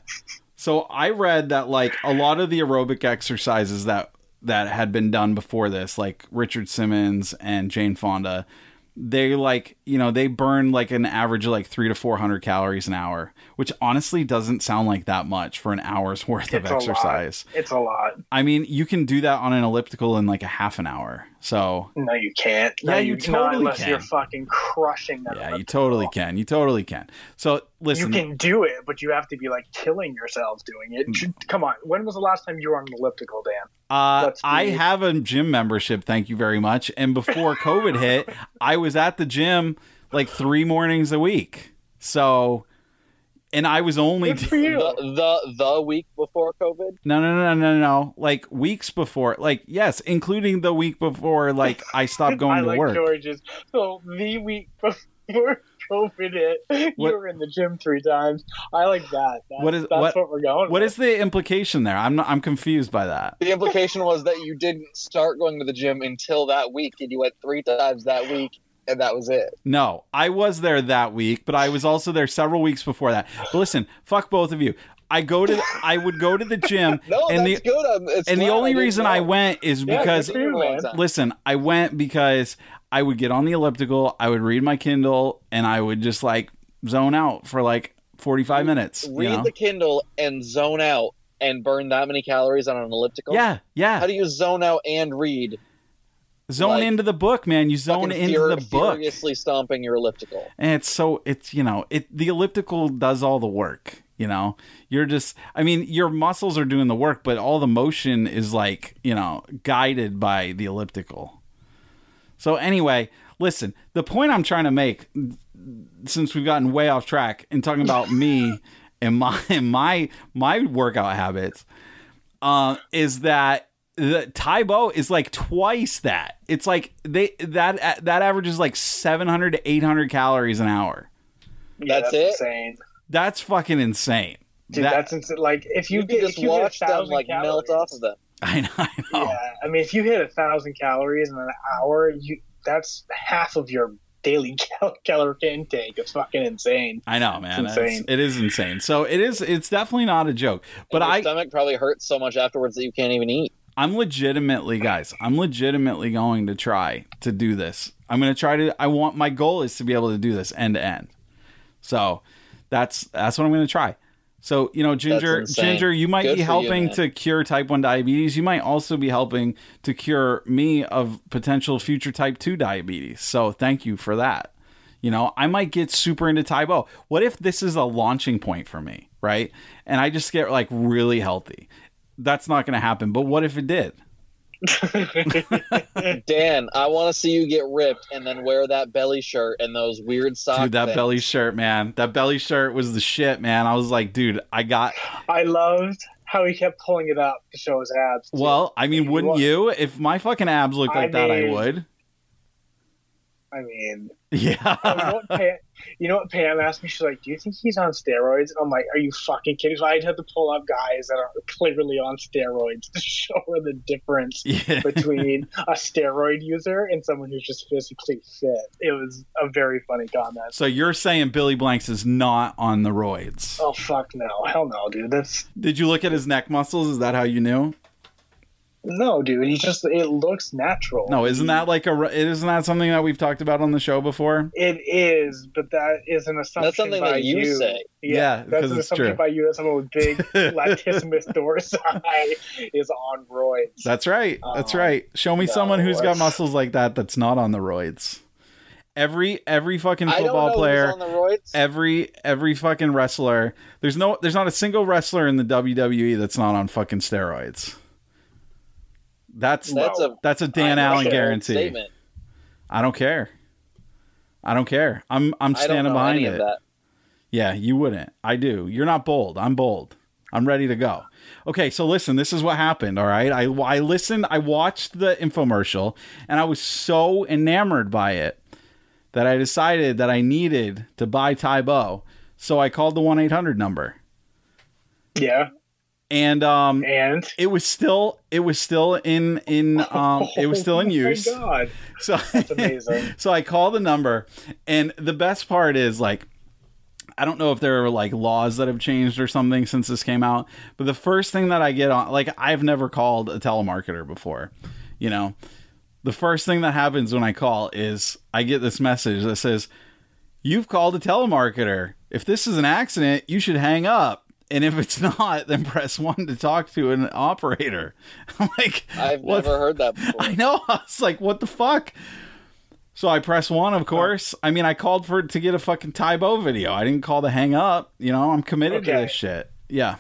So I read that like a lot of the aerobic exercises that that had been done before this, like Richard Simmons and Jane Fonda, they like you know they burn like an average of like three to four hundred calories an hour, which honestly doesn't sound like that much for an hour's worth of
It's lot.
exercise.
It's a lot.
I mean, you can do that on an elliptical in like a half an hour. So
No, you can't. No,
Yeah, you
not
totally
unless
can.
you're fucking crushing them.
yeah, you totally can. You totally can. So listen,
You can do it, but you have to be like killing yourself doing it. Come on. When was the last time you were on an elliptical, Dan?
Uh, I have a gym membership. Thank you very much. And before COVID hit, I was at the gym like three mornings a week. So, and I was only
Good for you.
The, the the week before COVID.
no, no, no, no, no, no, like weeks before. Like yes, including the week before. Like I stopped going
I
to
like
work.
George's. So the week before COVID hit,
What-
you were in the gym three times. I like that. That's,
What is-
that's
what-
what, we're going
What
with.
is the implication there? I'm not, I'm confused by that.
The implication was that you didn't start going to the gym until that week, and you went three times that week, and that was it.
No, I was there that week, but I was also there several weeks before that. But listen, fuck both of you. I go to I would go to the gym
No,
and
that's
the
good. I'm, it's
and the only
I didn't
reason I went is because
good for you,
listen, I went because I would get on the elliptical, I would read my Kindle, and I would just like zone out for like 45 minutes. you
Read
know?
the Kindle and zone out and burn that many calories on an elliptical.
yeah, yeah.
How do you zone out and read?
Zone
like,
into the book, man. You zone into
fur-
the book.
Furiously stomping your elliptical.
and it's so it's you know it the elliptical does all the work you know you're just i mean your muscles are doing the work but all the motion is like you know guided by the elliptical so anyway listen the point i'm trying to make since we've gotten way off track and talking about me and my and my my workout habits uh, is that the Tae Bo is like twice that. It's like they that that average is like 700 to 800 calories an hour.
Yeah,
That's it?
Insane.
That's fucking insane.
Dude,
That-
that's insane. Like if you,
You,
get
just
if you hit a
watch them like
calories,
melt off of them.
I know. I know.
Yeah, I mean, if you hit a thousand calories in an hour, you that's half of your daily cal- caloric intake. It's fucking insane.
I know, man.
It's
It's
insane.
it is insane. So it is. It's definitely not a joke. But
your
I,
stomach probably hurts so much afterwards that you can't even eat.
I'm legitimately, guys. I'm legitimately going to try to do this. I'm going to try to. I want my goal is to be able to do this end to end. So that's that's what I'm going to try. So you know, Ginger. Ginger, you might
Good
be
for you,
helping to cure type one diabetes. You might also be helping to cure me of potential future type two diabetes. So thank you for that. You know, I might get super into Tae Bo. What if this is a launching point for me, right? And I just get like really healthy. That's not going to happen. But what if it did?
Dan, I want to see you get ripped and then wear that belly shirt and those weird socks.
Dude, that belly shirt, man. That belly shirt was the shit, man. I was like, dude, I got.
I loved how he kept pulling it up to show his abs. too.
Well, I mean, wouldn't you? If my fucking abs looked
I
like that, I would.
I mean,
Yeah.
you know what Pam, you know what Pam asked me? She's like, "Do you think he's on steroids?" I'm like, "Are you fucking kidding?" So I'd have to pull up guys that are clearly on steroids to show her the difference
yeah.
between a steroid user and someone who's just physically fit. It was a very funny comment.
So you're saying Billy Blanks is not on the roids?
Oh fuck no, hell no, dude. That's
Did you look at his neck muscles? Is that how you knew?
No, dude. He just it looks natural.
No, isn't that like a? Isn't that something that we've talked about on the show before?
It is, but that is an assumption.
That's something
by
that you say.
Yeah,
Yeah,
because
that's an
it's
assumption
true.
by you that someone with big latissimus dorsi is on roids.
That's right. That's
Um,
right. Show me
no,
someone who's got muscles like that that's not on the roids. Every every fucking football player,
on the roids.
every every fucking wrestler. There's no there's not a single wrestler in the WWE that's not on fucking steroids. That's
That's a
that's a Dan
I know,
Allen guarantee.
Statement.
I don't care. I don't care. I'm I'm
I don't
standing
know
behind
any
it.
of that.
Yeah, you wouldn't. I do. You're not bold. I'm bold. I'm ready to go. Okay, so listen, this is what happened, all right? I I listened, I watched the infomercial and I was so enamored by it that I decided that I needed to buy Tae Bo. So I called the 1-800 number.
Yeah,
And um
and
it was still it was still in in um it was still in
Oh my
use.
God,
So
that's amazing.
so I call the number, and the best part is like, I don't know if there are like laws that have changed or something since this came out, but the first thing that I get on, like, I've never called a telemarketer before, you know. The first thing that happens when I call is I get this message that says, You've called a telemarketer. If this is an accident, you should hang up. And if it's not, then press one to talk to an operator. Like,
I've
what
never heard that before.
I know. I was like, what the fuck? So I press one, of course. I mean, I called for to get a fucking Tae Bo video. I didn't call to hang up. You know, I'm committed to this shit. Yeah.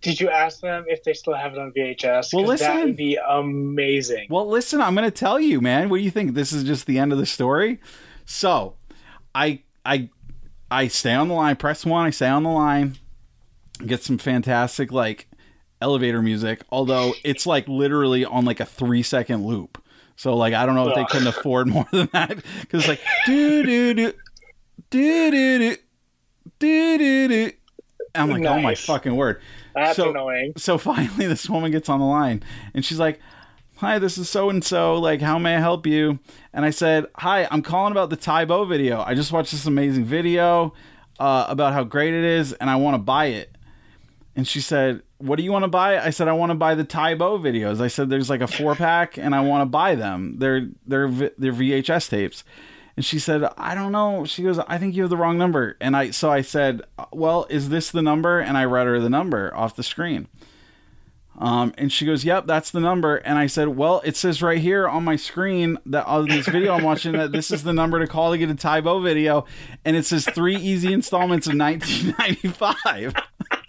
Did you ask them if they still have it on VHS?
Well,
'Cause that
listen.
would be amazing.
Well, listen, I'm going to tell you, man. What do you think? This is just the end of the story. So, I I I stay on the line. Press one. I stay on the line. Get some fantastic like elevator music. Although it's like literally on like a three second loop. So like I don't know if they couldn't afford more than that because like do do do do do do do do do. I'm like, oh my fucking word
That's
so-
annoying.
so finally this woman gets on the line and she's like hi this is so and so like how may i help you and i said hi i'm calling about the Tae Bo video i just watched this amazing video uh, about how great it is and i want to buy it and she said what do you want to buy? I said, I want to buy the Tae Bo videos. I said, there's like a four pack and I want to buy them. They're, they're, they're VHS tapes. And she said, I don't know. She goes, I think you have the wrong number. And I, so I said, well, is this the number? And I read her the number off the screen. Um, and she goes, "Yep, that's the number." And I said, "Well, it says right here on my screen that on this video I'm watching that this is the number to call to get a Tae Bo video, and it says three easy installments of 1995."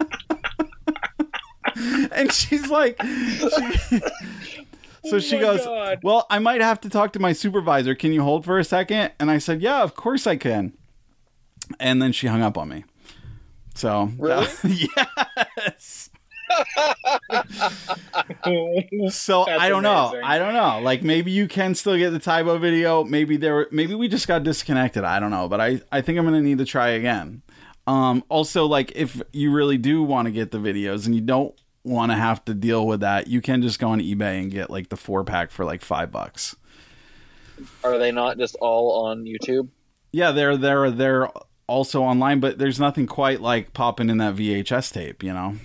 and she's like, she- so she goes, "Well, I might have to talk to my supervisor. Can you hold for a second? And I said, "Yeah, of course I can." And then she hung up on me. So
Really?
yes. So
That's
I don't know. I don't know. Like maybe you can still get the Tae Bo video. Maybe there. Maybe we just got disconnected. I don't know. But I I think I'm gonna need to try again. Um. Also, like if you really do want to get the videos and you don't want to have to deal with that, you can just go on eBay and get like the four pack for like five bucks.
Are they not just all on YouTube?
Yeah, they're they're they're also online, but there's nothing quite like popping in that VHS tape. You know.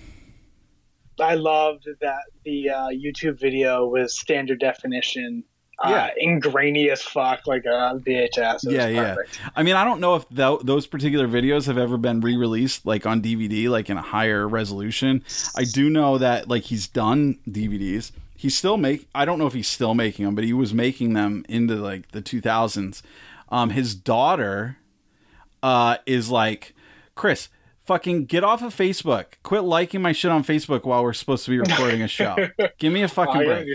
I loved that the uh, YouTube video was standard definition, uh,
Yeah.
ingrainy as fuck, like a VHS. It
Yeah, yeah. I mean, I don't know if tho- those particular videos have ever been re-released like on DVD, like in a higher resolution. I do know that like he's done DVDs. He's still make. I don't know if he's still making them, but he was making them into like the 2000s. Um, his daughter uh, is like, Chris, fucking get off of Facebook. Quit liking my shit on Facebook while we're supposed to be recording a show. Give me a fucking break.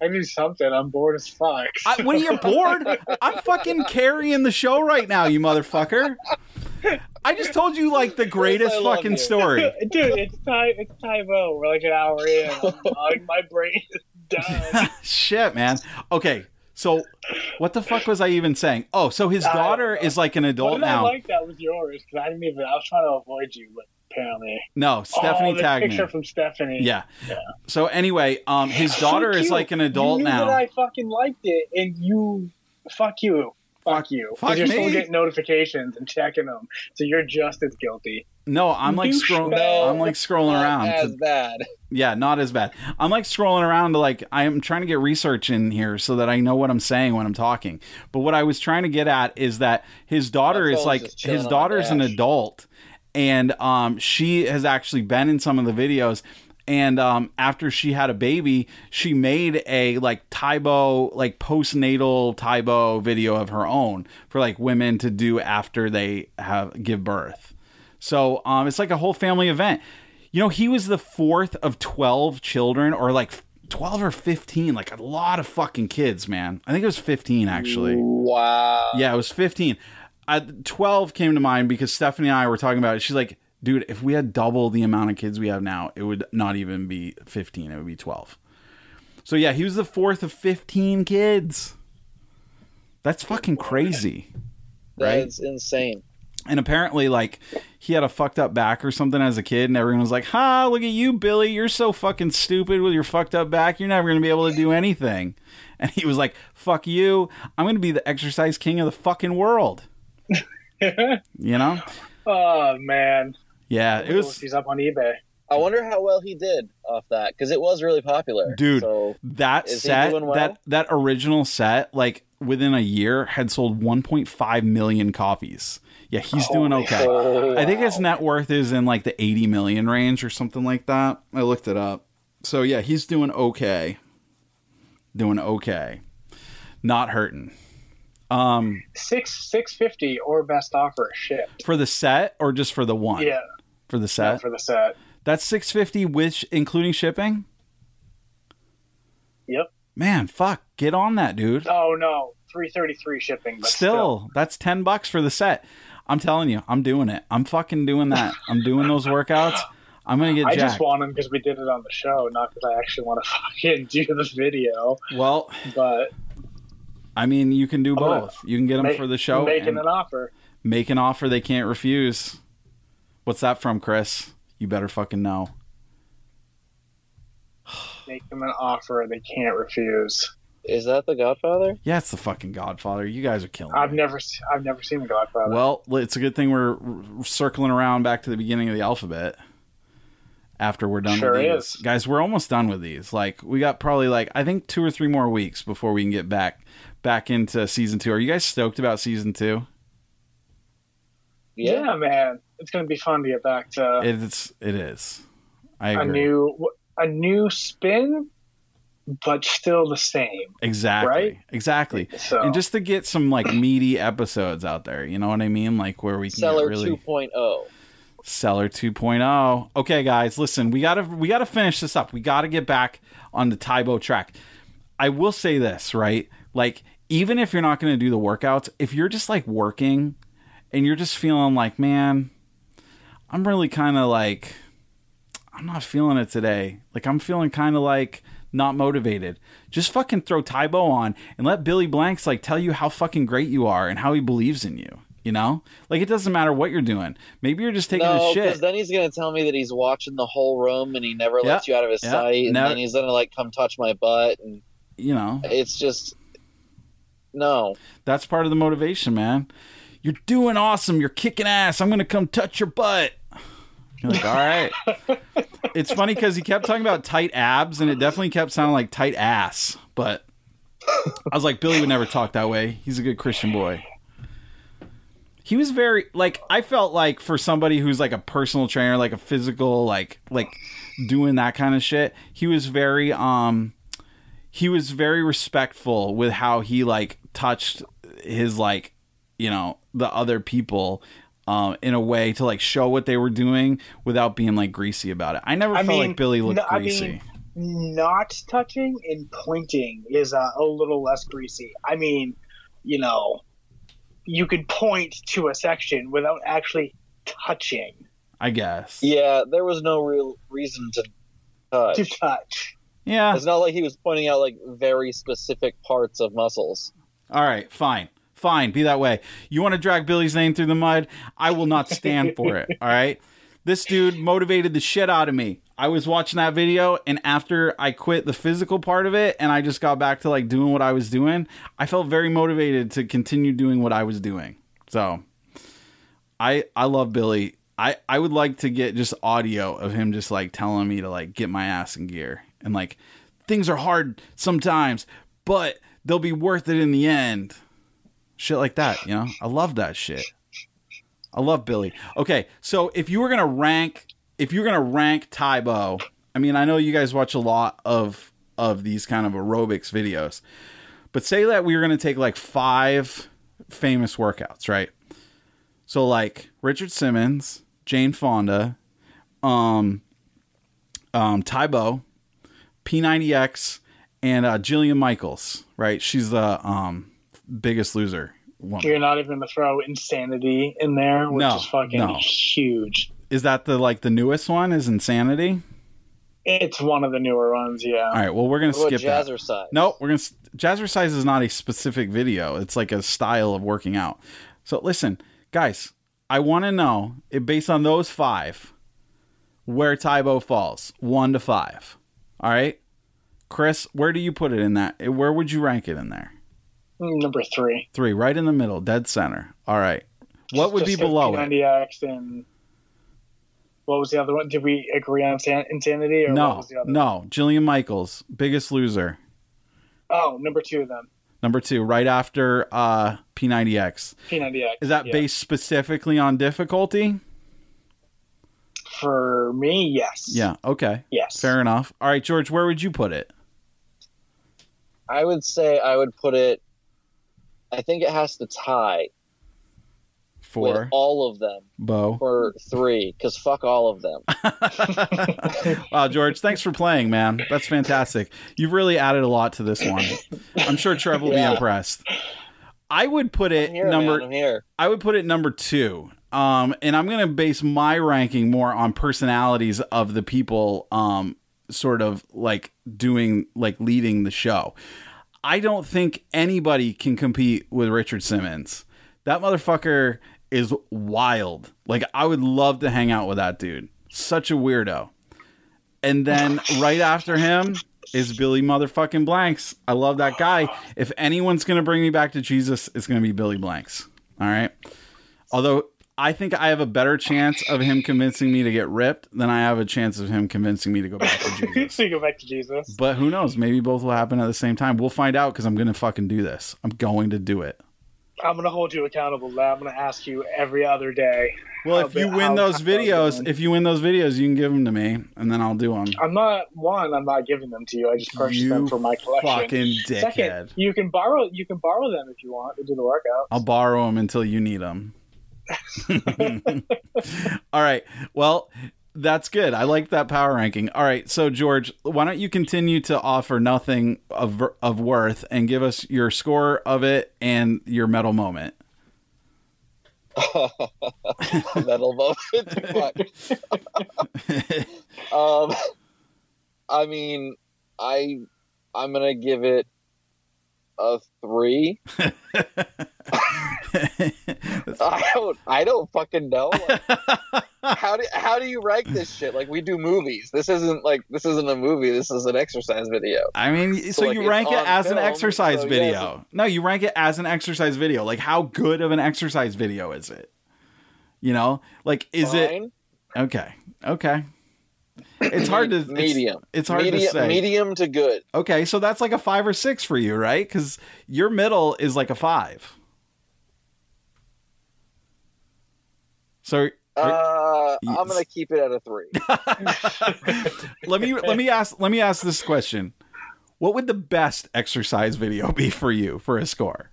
I need something. I'm bored as fuck.
I, when you're bored, I'm fucking carrying the show right now, you motherfucker. I just told you like the greatest fucking story.
Dude, it's time. It's time out. We're like an hour in. I'm- like, my brain is done.
Shit, man. Okay, so what the fuck was I even saying? Oh, so his daughter is like an adult
did I like that was yours? Because I didn't even. I was trying to avoid you, but apparently.
no, Stephanie
oh,
tagged
picture
me.
from Stephanie.
Yeah. yeah. So anyway, um, his
So
daughter is like an adult now.
I fucking liked it, and you, fuck you, fuck,
Fuck-
you.
fuck
you're
me.
still getting notifications and checking them, so you're just as guilty.
No, I'm like scrolling.
bag.
I'm like scrolling
Not
around.
as
to-
bad.
yeah, not as bad. I'm like scrolling around to like I am trying to get research in here so that I know what I'm saying when I'm talking. But what I was trying to get at is that his daughter is like his daughter's an adult, and um, she has actually been in some of the videos. And um, after she had a baby, she made a like Tae Bo, like postnatal Tae Bo video of her own for like women to do after they have give birth. So um, it's like a whole family event. You know, he was the fourth of 12 children, or like 12 or 15, like a lot of fucking kids, man. I think it was 15, actually.
Wow.
Yeah, it was 15. Uh, 12 came to mind because Stephanie and I were talking about it. She's like, dude, if we had double the amount of kids we have now, it would not even be 15, it would be 12. So yeah, he was the fourth of 15 kids. That's fucking crazy. right?
That's insane.
And apparently, like, he had a fucked up back or something as a kid, and everyone was like, Ha, look at you, Billy. You're so fucking stupid with your fucked up back. You're never going to be able to do anything. And he was like, Fuck you. I'm going to be the exercise king of the fucking world. You know?
Oh man,
Yeah, it was.
He's up on eBay.
I wonder how well he did off that because it was really popular.
Dude.
So
That
Is he
set,
well?
that that original set, like within a year, had sold 1.5 million copies. Yeah, he's doing okay.
Oh,
I think his net worth is in like the 80 million range or something like that. I looked it up. So yeah, he's doing okay. Doing okay. Not hurting. Um
Six six fifty or best offer shipped.
for the set or just for the one?
Yeah,
For the set.
for the set.
That's 650 which including shipping?
Yep.
Man, fuck. Get on that, dude.
Oh no, three thirty three shipping. But
still,
still,
that's 10 bucks for the set. I'm telling you, I'm doing it. I'm fucking doing that. I'm doing those workouts. I'm going to get
I
jacked.
just want them because we did it on the show, not because I actually want to fucking do the video.
well,
But
I mean, you can do
I'm
both. You can get them
make-
for the show
making an offer.
make an offer they can't refuse. What's that from, Chris? You better fucking know.
Make them an offer they can't refuse.
is that the Godfather?
Yeah, it's the fucking Godfather. You guys are killing
I've
me.
never, I've never seen the Godfather.
Well, it's a good thing we're r- circling around back to the beginning of the alphabet. after we're done
Sure
with these.
is.
Guys, we're almost done with these. Like we got probably like I think two or three more weeks before we can get back back into season two. Are you guys stoked about season two?
Yeah,
Yeah.
man, it's gonna be fun to get back to
It's it is. I
a
agree.
a new a new spin, but still the same.
exactly.
right?
Exactly.
So
And just to get some like meaty episodes out there, you know what I mean? Like where we can
Cellar
get really
2.0.
Cellar 2.0. Okay, guys, listen, we gotta we gotta finish this up. We gotta get back on the Tae Bo track. I will say this, right? Like, even if you're not gonna do the workouts, if you're just like working and you're just feeling like, man, I'm really kind of like, I'm not feeling it today. Like, I'm feeling kind of like not motivated. Just fucking throw Tae Bo on and let Billy Blanks like tell you how fucking great you are and how he believes in you. You know, like it doesn't matter what you're doing. Maybe you're just taking
No,
a
because
shit.
then he's gonna tell me that he's watching the whole room and he never
Yeah,
lets you out of his
yeah,
sight, and then he's gonna like come touch my butt, and
you know,
it's just no.
that's part of the motivation, man. You're doing awesome. You're kicking ass. I'm gonna come touch your butt. You're like, all right. it's funny because he kept talking about tight abs, and it definitely kept sounding like tight ass. But I was like, Billy would never talk that way. He's a good Christian boy. He was very like I felt like for somebody who's like a personal trainer, like a physical, like like doing that kind of shit. He was very um he was very respectful with how he like touched his like you know the other people um, in a way to like show what they were doing without being like greasy about it. I never
I
felt
mean,
like Billy looked
no, I
greasy.
mean, not touching and pointing is uh, a little less greasy. I mean, you know, you could point to a section without actually touching
I guess.
Yeah, there was no real reason to touch.
to touch.
Yeah.
It's not like he was pointing out like very specific parts of muscles.
All right. Fine. Fine. Be that way. You want to drag Billy's name through the mud? I will not stand for it. All right. This dude motivated the shit out of me. I was watching that video, and after I quit the physical part of it and I just got back to like doing what I was doing, I felt very motivated to continue doing what I was doing. So I I love Billy. I, I would like to get just audio of him just like telling me to like get my ass in gear and like things are hard sometimes, but they'll be worth it in the end. Shit like that, you know? I love that shit. I love Billy. Okay, so if you were gonna rank if you're gonna rank Tae Bo, I mean I know you guys watch a lot of of these kind of aerobics videos. But say that we were gonna take like five famous workouts, right? So like Richard Simmons, Jane Fonda, um, um, Tae Bo, P90X, and uh, Jillian Michaels. Right, she's the um, biggest loser. Woman.
You're not even going to throw insanity in there, which
No,
is fucking
no.
huge.
Is that the like the newest one? Is Insanity?
It's one of the newer ones, yeah.
All right. Well, we're gonna
What
skip
about
that.
jazzercise?
No, we're gonna s- jazzercise is not a specific video. It's like a style of working out. So listen, guys, I want to know based on those five, where Tae Bo falls, one to five. All right, Chris, where do you put it in that? Where would you rank it in there?
Number three.
Three, right in the middle, dead center. All right. What would be
Just hit
below it?
P90X and what was the other one? Did we agree on San- insanity or what
No,
was the other?
no. Jillian Michaels, biggest loser.
Oh, number two then.
Number two, right after uh, P90X.
P90X.
Is that
yeah.
based specifically on difficulty?
For me? Yes.
Yeah. Okay.
Yes.
Fair enough. All right, George, where would you put it?
I would say I would put it. I think it has to tie with
For
all of them
Bo.
for three, because fuck all of them.
wow, George, thanks for playing, man. That's fantastic. You've really added a lot to this one. I'm sure Trev will
Yeah.
be impressed. I would put it
here,
number
man, I'm here.
I would put it number two. Um, and I'm going to base my ranking more on personalities of the people, um, sort of like doing, like leading the show. I don't think anybody can compete with Richard Simmons. That motherfucker is wild. Like, I would love to hang out with that dude. Such a weirdo. And then right after him is Billy motherfucking Blanks. I love that guy. If anyone's going to bring me back to Jesus, it's going to be Billy Blanks. All right. Although I think I have a better chance of him convincing me to get ripped than I have a chance of him convincing me to go back to Jesus.
so go back to Jesus.
But who knows? Maybe both will happen at the same time. We'll find out because I'm going to fucking do this. I'm going to do it.
I'm gonna hold you accountable. to that. I'm gonna ask you every other day.
Well, if you win those videos, if you win those videos, you can give them to me, and then I'll do them.
I'm not one. I'm not giving them to you. I just purchased
You
them for my collection.
Fucking
Second, you can borrow. You can borrow them if you want to do the workout.
I'll borrow them until you need them. All right. Well, that's good. I like that power ranking. All right. So, George, why don't you continue to offer nothing of, of worth and give us your score of it and your medal moment?
Metal moment. Um, I mean, I I'm gonna give it a three. I don't I don't fucking know. Like, how do how do you rank this shit? Like we do movies. This isn't like this isn't a movie. This is an exercise video.
I mean, so,
like,
you rank it as an exercise
so, yeah,
video. No, you rank it as an exercise video. Like, how good of an exercise video is it? You know, like, is it okay? Okay. It's hard to it's-
medium.
It's, hard
medium,
to say.
medium to good.
Okay, so that's like a five or six for you, right? Because your middle is like a five. So
Uh. I'm gonna keep it at a three.
let me let me ask let me ask this question: What would the best exercise video be for you for a score?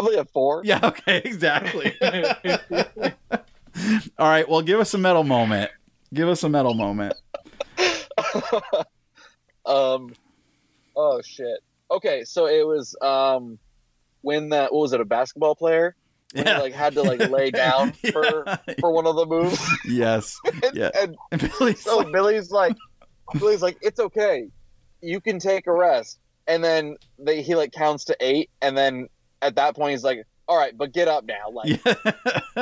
Probably a four.
Yeah. Okay. Exactly. All right. Well, give us a metal moment. Give us a metal moment.
um oh shit okay so it was um when that what was it a basketball player when he,
Yeah.
like had to like lay down for
Yeah.
for one of the moves
Yes.
and,
Yeah.
and
And Billy's
so
like-
billy's like billy's like it's okay you can take a rest and then they, he like counts to eight and then at that point he's like all right but get up now like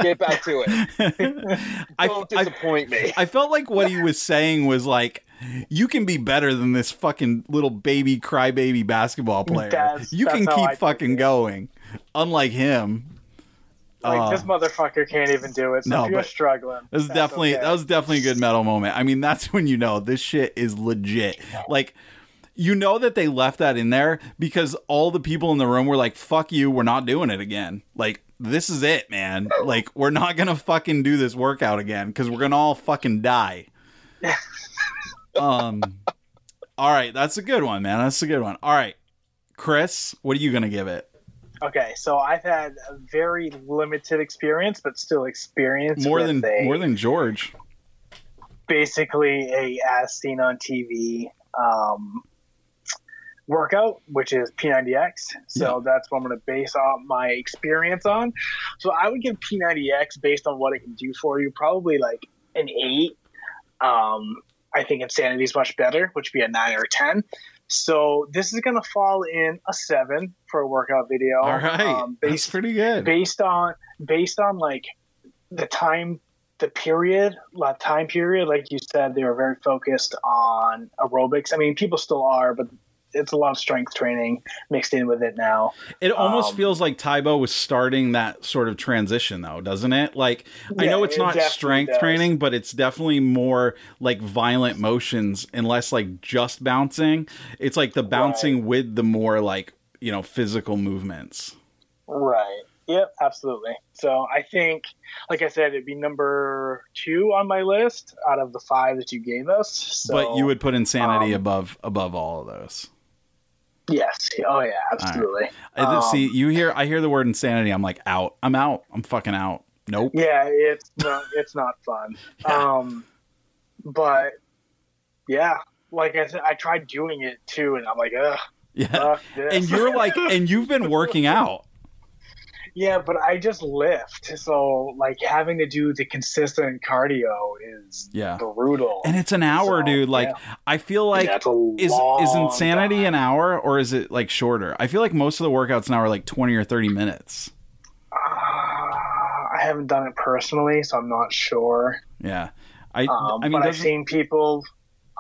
get back to it
I,
don't
I,
disappoint me
I felt like what he was saying was like, you can be better than this fucking little baby crybaby basketball player.
That's-
you can
that's how
keep
I
fucking going. Unlike him.
Like
Uh,
this motherfucker can't even do it. So
no,
if you're struggling,
That was definitely
okay.
that was definitely a good metal moment. I mean, that's when you know this shit is legit. Like you know that they left that in there because all the people in the room were like, "Fuck you, we're not doing it again." Like this is it, man. Like we're not going to fucking do this workout again cuz we're going to all fucking die. um All right, that's a good one, man. That's a good one. All right. Chris, what are you going to give it?
Okay, so I've had a very limited experience, but still experience
More than
a,
more than George.
basically a as seen on TV um, workout, which is P90X. So that's what I'm going to base off my experience on. So I would give P90X based on what it can do for you, probably like an eight. Um, I think Insanity is much better, which would be a nine or a ten. So this is going to fall in a seven for a workout video.
All right.
um,
that's pretty good.
based on based on like the time the period time period like you said they were very focused on aerobics i mean people still are but it's a lot of strength training mixed in with it now
It almost
Um,
feels like Tae Bo was starting that sort of transition, though, doesn't it? Like, I know it's
it
not strength
does.
training, but it's definitely more like violent motions and less like just bouncing. It's like the bouncing with the more like, you know, physical movements.
right yep absolutely so i think like i said it'd be number two on my list out of the five that you gave us so,
but you would put insanity
um,
above above all of those.
Yes oh yeah absolutely
I just
Um,
see you hear I hear the word insanity, I'm like out. I'm out. I'm fucking out. Nope.
yeah it's not it's not fun um but yeah like i said i tried doing it too and i'm like ugh
Yeah. And you're like and you've been working out.
Yeah but i just lift so like having to do the consistent cardio is
Yeah.
brutal
And it's an hour,
So,
dude. Like
yeah.
I feel like
a
is is insanity
time.
an hour or is it like shorter? I feel like most of the workouts now are like 20 or 30 minutes.
Uh, i haven't done it personally so i'm not sure
Yeah. I
um,
I mean
but i've seen people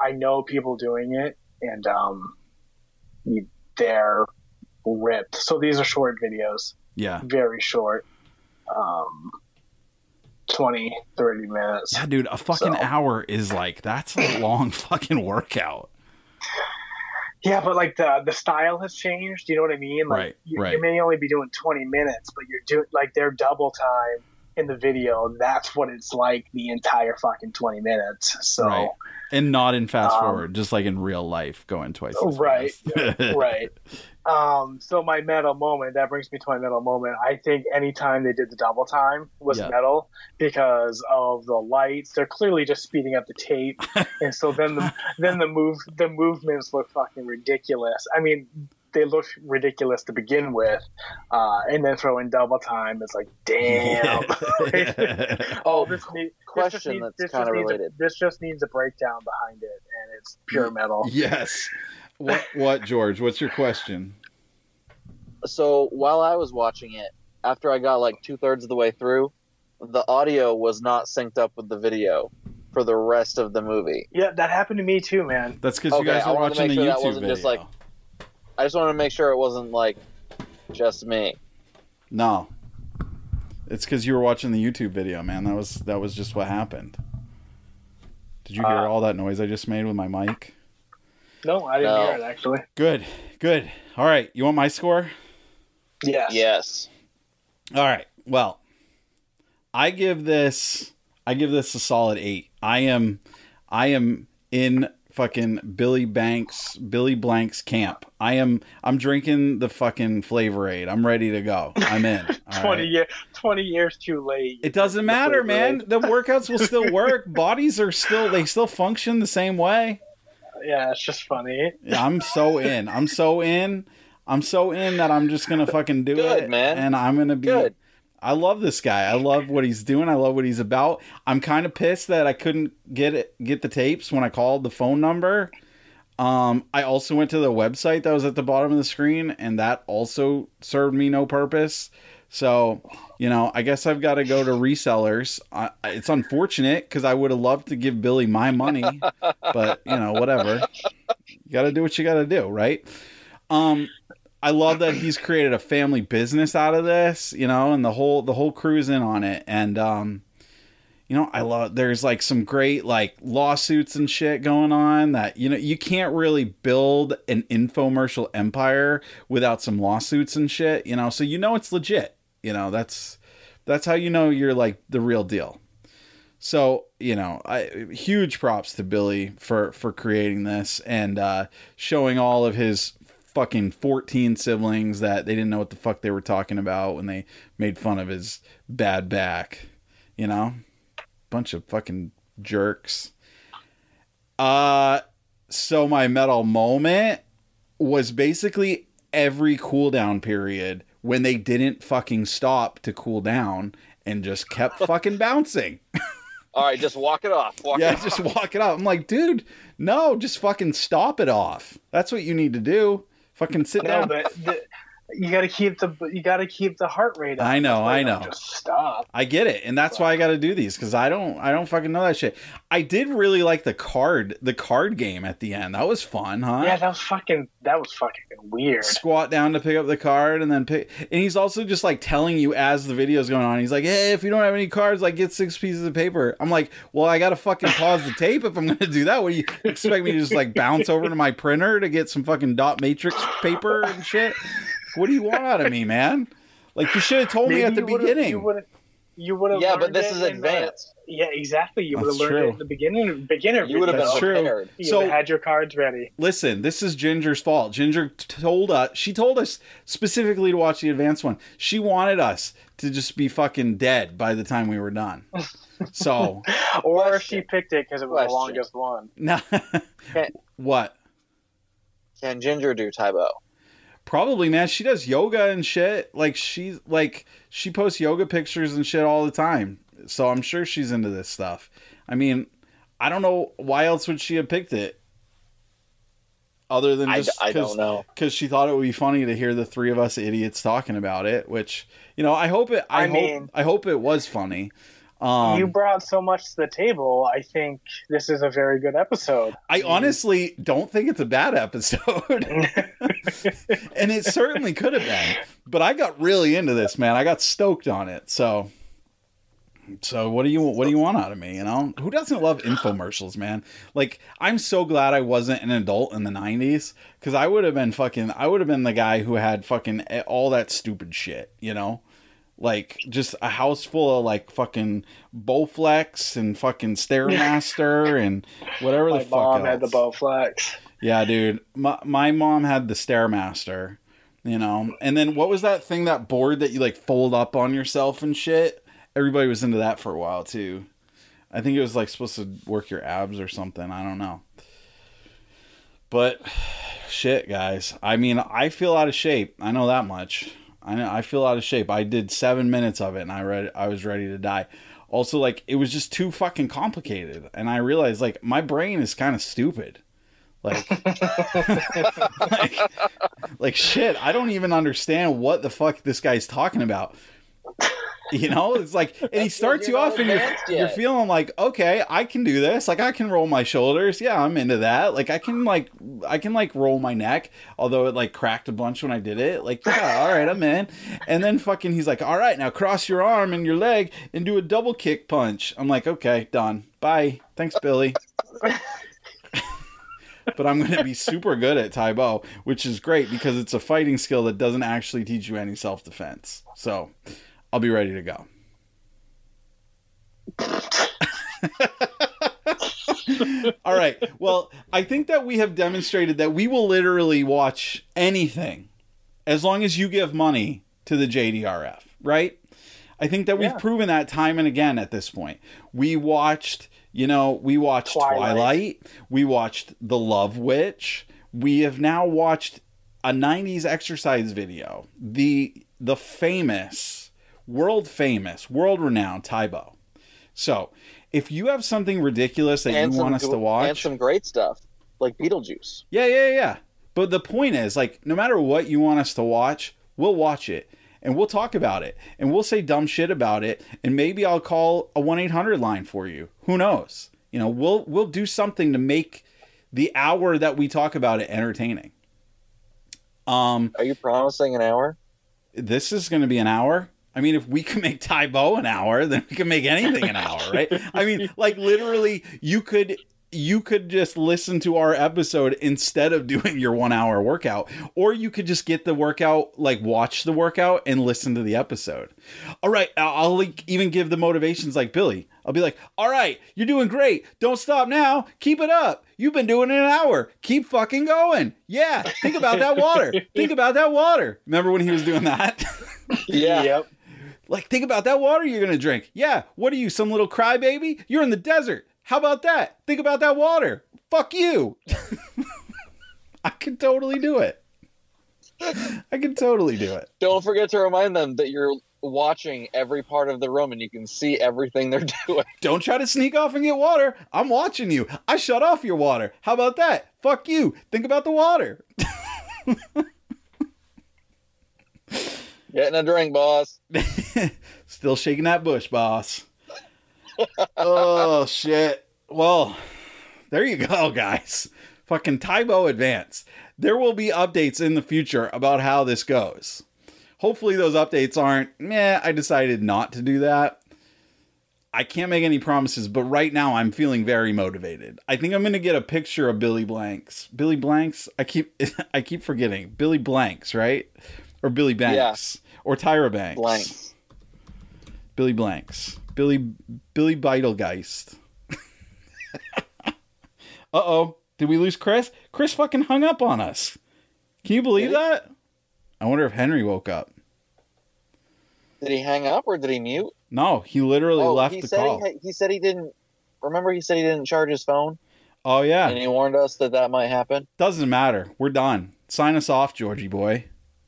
i know people doing it and um they're ripped so these are short videos
yeah.
very short. Um, 20, 30 minutes.
Yeah, dude, a fucking
So-
hour is like that's a long fucking workout.
Yeah, but like the the style has changed. You know what I mean? Like
Right,
you,
right.
you may only be doing 20 minutes, but you're doing like their double time in the video. That's what it's like the entire fucking 20 minutes. So
Right. And not in fast
Um,
forward, just like in real life, going twice.
right, right. Um, so my metal moment that brings me to my metal moment. I think anytime they did the double time was
Yeah.
metal because of the lights. They're clearly just speeding up the tape, and so then the then the move the movements look fucking ridiculous. I mean, they look ridiculous to begin with, uh, and then throw in double time. It's like, damn.
Oh,
this need,
question
this just needs,
that's kinda
needs a-
related.
this just needs a breakdown behind it, and it's pure metal.
yes. What? What, George? What's your question?
so while I was watching it, after I got like two thirds of the way through, the audio was not synced up with the video for the rest of the movie.
Yeah, that happened to me too, man.
That's because you guys
I
are
wanted to
watching the
make sure that
YouTube
wasn't
video.
just, like- I just wanted to make sure it wasn't like just me.
no, it's because you were watching the YouTube video, man. That was that was just what happened. Did you hear
Uh,
all that noise I just made with my mic?
No, I didn't
No.
hear it actually.
Good, good. All right, you want my score?
Yes.
Yes.
All right. Well, I give this I give this a solid 8. I am I am in fucking Billy Banks Billy Blank's camp. I am I'm drinking the fucking Flavor Aid. I'm ready to go. I'm in.
20
right.
year, 20 years too late.
It doesn't matter,
Flavor
man.
Aid.
The workouts will still work. Bodies are still they still function the same way.
Yeah, it's just funny.
I'm so in. I'm so in. I'm so in that I'm just gonna fucking do
Good,
it,
man.
And I'm gonna be.
Good.
I love this guy. I love what he's doing. I love what he's about. I'm kind of pissed that I couldn't get it, get the tapes when I called the phone number. Um, I also went to the website that was at the bottom of the screen, and that also served me no purpose. So, you know, I guess I've got to go to resellers. I, it's unfortunate because I would have loved to give Billy my money, but you know, whatever. You got to do what you got to do, right? Um, I love that he's created a family business out of this, you know, and the whole the whole crew's in on it. And um, you know, I love there's like some great like lawsuits and shit going on that you know you can't really build an infomercial empire without some lawsuits and shit, you know. So you know it's legit. You know, that's that's how you know you're like the real deal. So you know, I, huge props to Billy for for creating this and uh, showing all of his fucking 14 siblings that they didn't know what the fuck they were talking about when they made fun of his bad back. You know, bunch of fucking jerks. Uh, so my metal moment was basically every cooldown period when they didn't fucking stop to cool down and just kept fucking bouncing.
All right, just walk it off. Walk
Yeah,
it off.
just walk it off. I'm like, dude, no, just fucking stop it off. That's what you need to do. Fucking sit
No,
down.
but the, you got to keep the you got to keep the heart rate up.
I know, I know.
Just stop.
I get it, and that's why I got to do these because I don't, I don't fucking know that shit. I did really like the card, the card game at the end. That was fun, huh?
Yeah, that was fucking that was fucking weird.
Squat down to pick up the card, and then pick. And he's also just like telling you as the video's going on. He's like, "Hey, if you don't have any cards, like get six pieces of paper." I'm like, "Well, I got to fucking pause the tape if I'm gonna do that. What do you expect me to just like bounce over to my printer to get some fucking dot matrix paper and shit? What do you want out of me, man? Like you should have told me at the
you
beginning."
You would have. You would have.
Yeah, but this is advanced.
yeah, exactly. You would have
That's
learned
true.
it in the beginning. Beginner.
You would have been
true.
prepared.
You
So-
so, had your cards ready.
listen, this is Ginger's fault. Ginger told us, she told us specifically to watch the advanced one. She wanted us to just be fucking dead by the time we were done. So,
Or
Question.
she picked it because it was the longest one.
no,
Okay.
what?
Can Ginger do Tae Bo?
Probably, man. She does yoga and shit. Like she's like she posts yoga pictures and shit all the time. So I'm sure she's into this stuff. I mean, I don't know why else would she have picked it, other than
I,
just
I don't know.
because she thought it would be funny to hear the three of us idiots talking about it. Which you know, I hope it. I,
I
hope.
mean-
I hope it was funny. Um,
you brought so much to the table. I think this is a very good episode.
I honestly don't think it's a bad episode, and it certainly could have been. But I got really into this, man. I got stoked on it. So So what do you what do you want out of me? You know, who doesn't love infomercials, man? Like, I'm so glad I wasn't an adult in the '90s because I would have been fucking. I would have been the guy who had fucking all that stupid shit. You know, like just a house full of like fucking Bowflex and fucking Stairmaster and whatever the fuck.
My mom had the. Bowflex.
Yeah, dude. My my mom had the Stairmaster, you know. And then what was that thing that board that you like fold up on yourself and shit? Everybody was into that for a while too. I think it was like supposed to work your abs or something. I don't know. But shit, guys. I mean, I feel out of shape. I know that much. I know I feel out of shape. I did 7 minutes of it and I read I was ready to die. Also like it was just too fucking complicated and I realized like my brain is kind of stupid. Like, like, like shit, I don't even understand what the fuck this guy's talking about. You know, it's like, and he starts you off and you're, you're feeling like, okay, I can do this. Like, I can roll my shoulders. Yeah, I'm into that. Like, I can like, I can like roll my neck, although it like cracked a bunch when I did it. Like, yeah, all right, I'm in. And then fucking, he's like, all right, now cross your arm and your leg and do a double kick punch. I'm like, okay, done. Bye. Thanks, Billy but I'm going to be super good at tai Tae Bo, which is great because it's a fighting skill that doesn't actually teach you any self defense. So I'll be ready to go. All right. Well, I think that we have demonstrated that we will literally watch anything as long as you give money to the JDRF, right? I think that we've
Yeah.
proven that time and again at this point. We watched, you know, we watched
Twilight.
Twilight, we watched The Love Witch. We have now watched a 90s exercise video. The the famous, world famous, world renowned Tae Bo. So, if you have something ridiculous that
and
you want us
gr-
to watch,
and some great stuff like Beetlejuice.
yeah, yeah, yeah. But the point is, like, no matter what you want us to watch, we'll watch it and we'll talk about it and we'll say dumb shit about it and maybe I'll call a one eight hundred line for you. Who knows? You know, we'll we'll do something to make the hour that we talk about it entertaining. Um,
Are you promising an hour?
this is going to be an hour. I mean, if we can make Tae Bo an hour, then we can make anything an hour, right? I mean, like literally, you could you could just listen to our episode instead of doing your one hour workout, or you could just get the workout, like watch the workout and listen to the episode. All right, I'll I'll, like even give the motivations like Billy. I'll be like, all right, you're doing great. Don't stop now. Keep it up. You've been doing it an hour. Keep fucking going. Yeah. Think about that water. Think about that water. Remember when he was doing that?
Yeah.
Yep.
Like, think about that water you're gonna drink. Yeah, what are you, some little crybaby? You're in the desert. How about that? Think about that water. Fuck you. I could totally do it. I can totally do it.
Don't forget to remind them that you're watching every part of the room and you can see everything they're doing.
Don't try to sneak off and get water. I'm watching you. I shut off your water. How about that? Fuck you. Think about the water.
Getting a drink, boss.
Still shaking that bush, boss. oh shit. Well, there you go, guys. Fucking Tae Bo Advance. There will be updates in the future about how this goes. Hopefully those updates aren't, meh, I decided not to do that. I can't make any promises, but right now I'm feeling very motivated. I think I'm gonna get a picture of Billy Blanks. Billy Blanks? I keep I keep forgetting. Billy Blanks, right? Or Billy Banks. Or Tyra Banks.
Blanks.
Billy Blanks. Billy Billy Beitelgeist. uh oh. Did we lose Chris? Chris fucking hung up on us. Can you believe that? I wonder if Henry woke up.
Did he hang up or did he mute?
No, he literally
oh,
left
he
the
said
call.
He, he said he didn't. Remember, he said he didn't charge his phone,
oh yeah.
and he warned us that that might happen.
Doesn't matter. We're done. Sign us off, Georgie boy.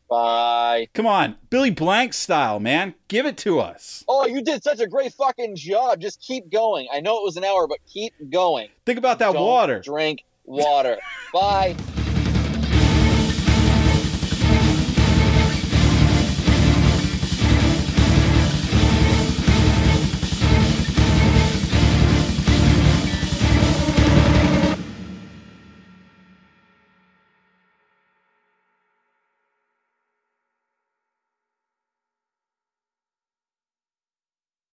Bye.
Come on, Billy Blank style, man. Give it to us.
Oh, you did such a great fucking job. Just keep going. I know it was an hour, but keep going.
Think about that
Don't
water.
Drink water. Bye.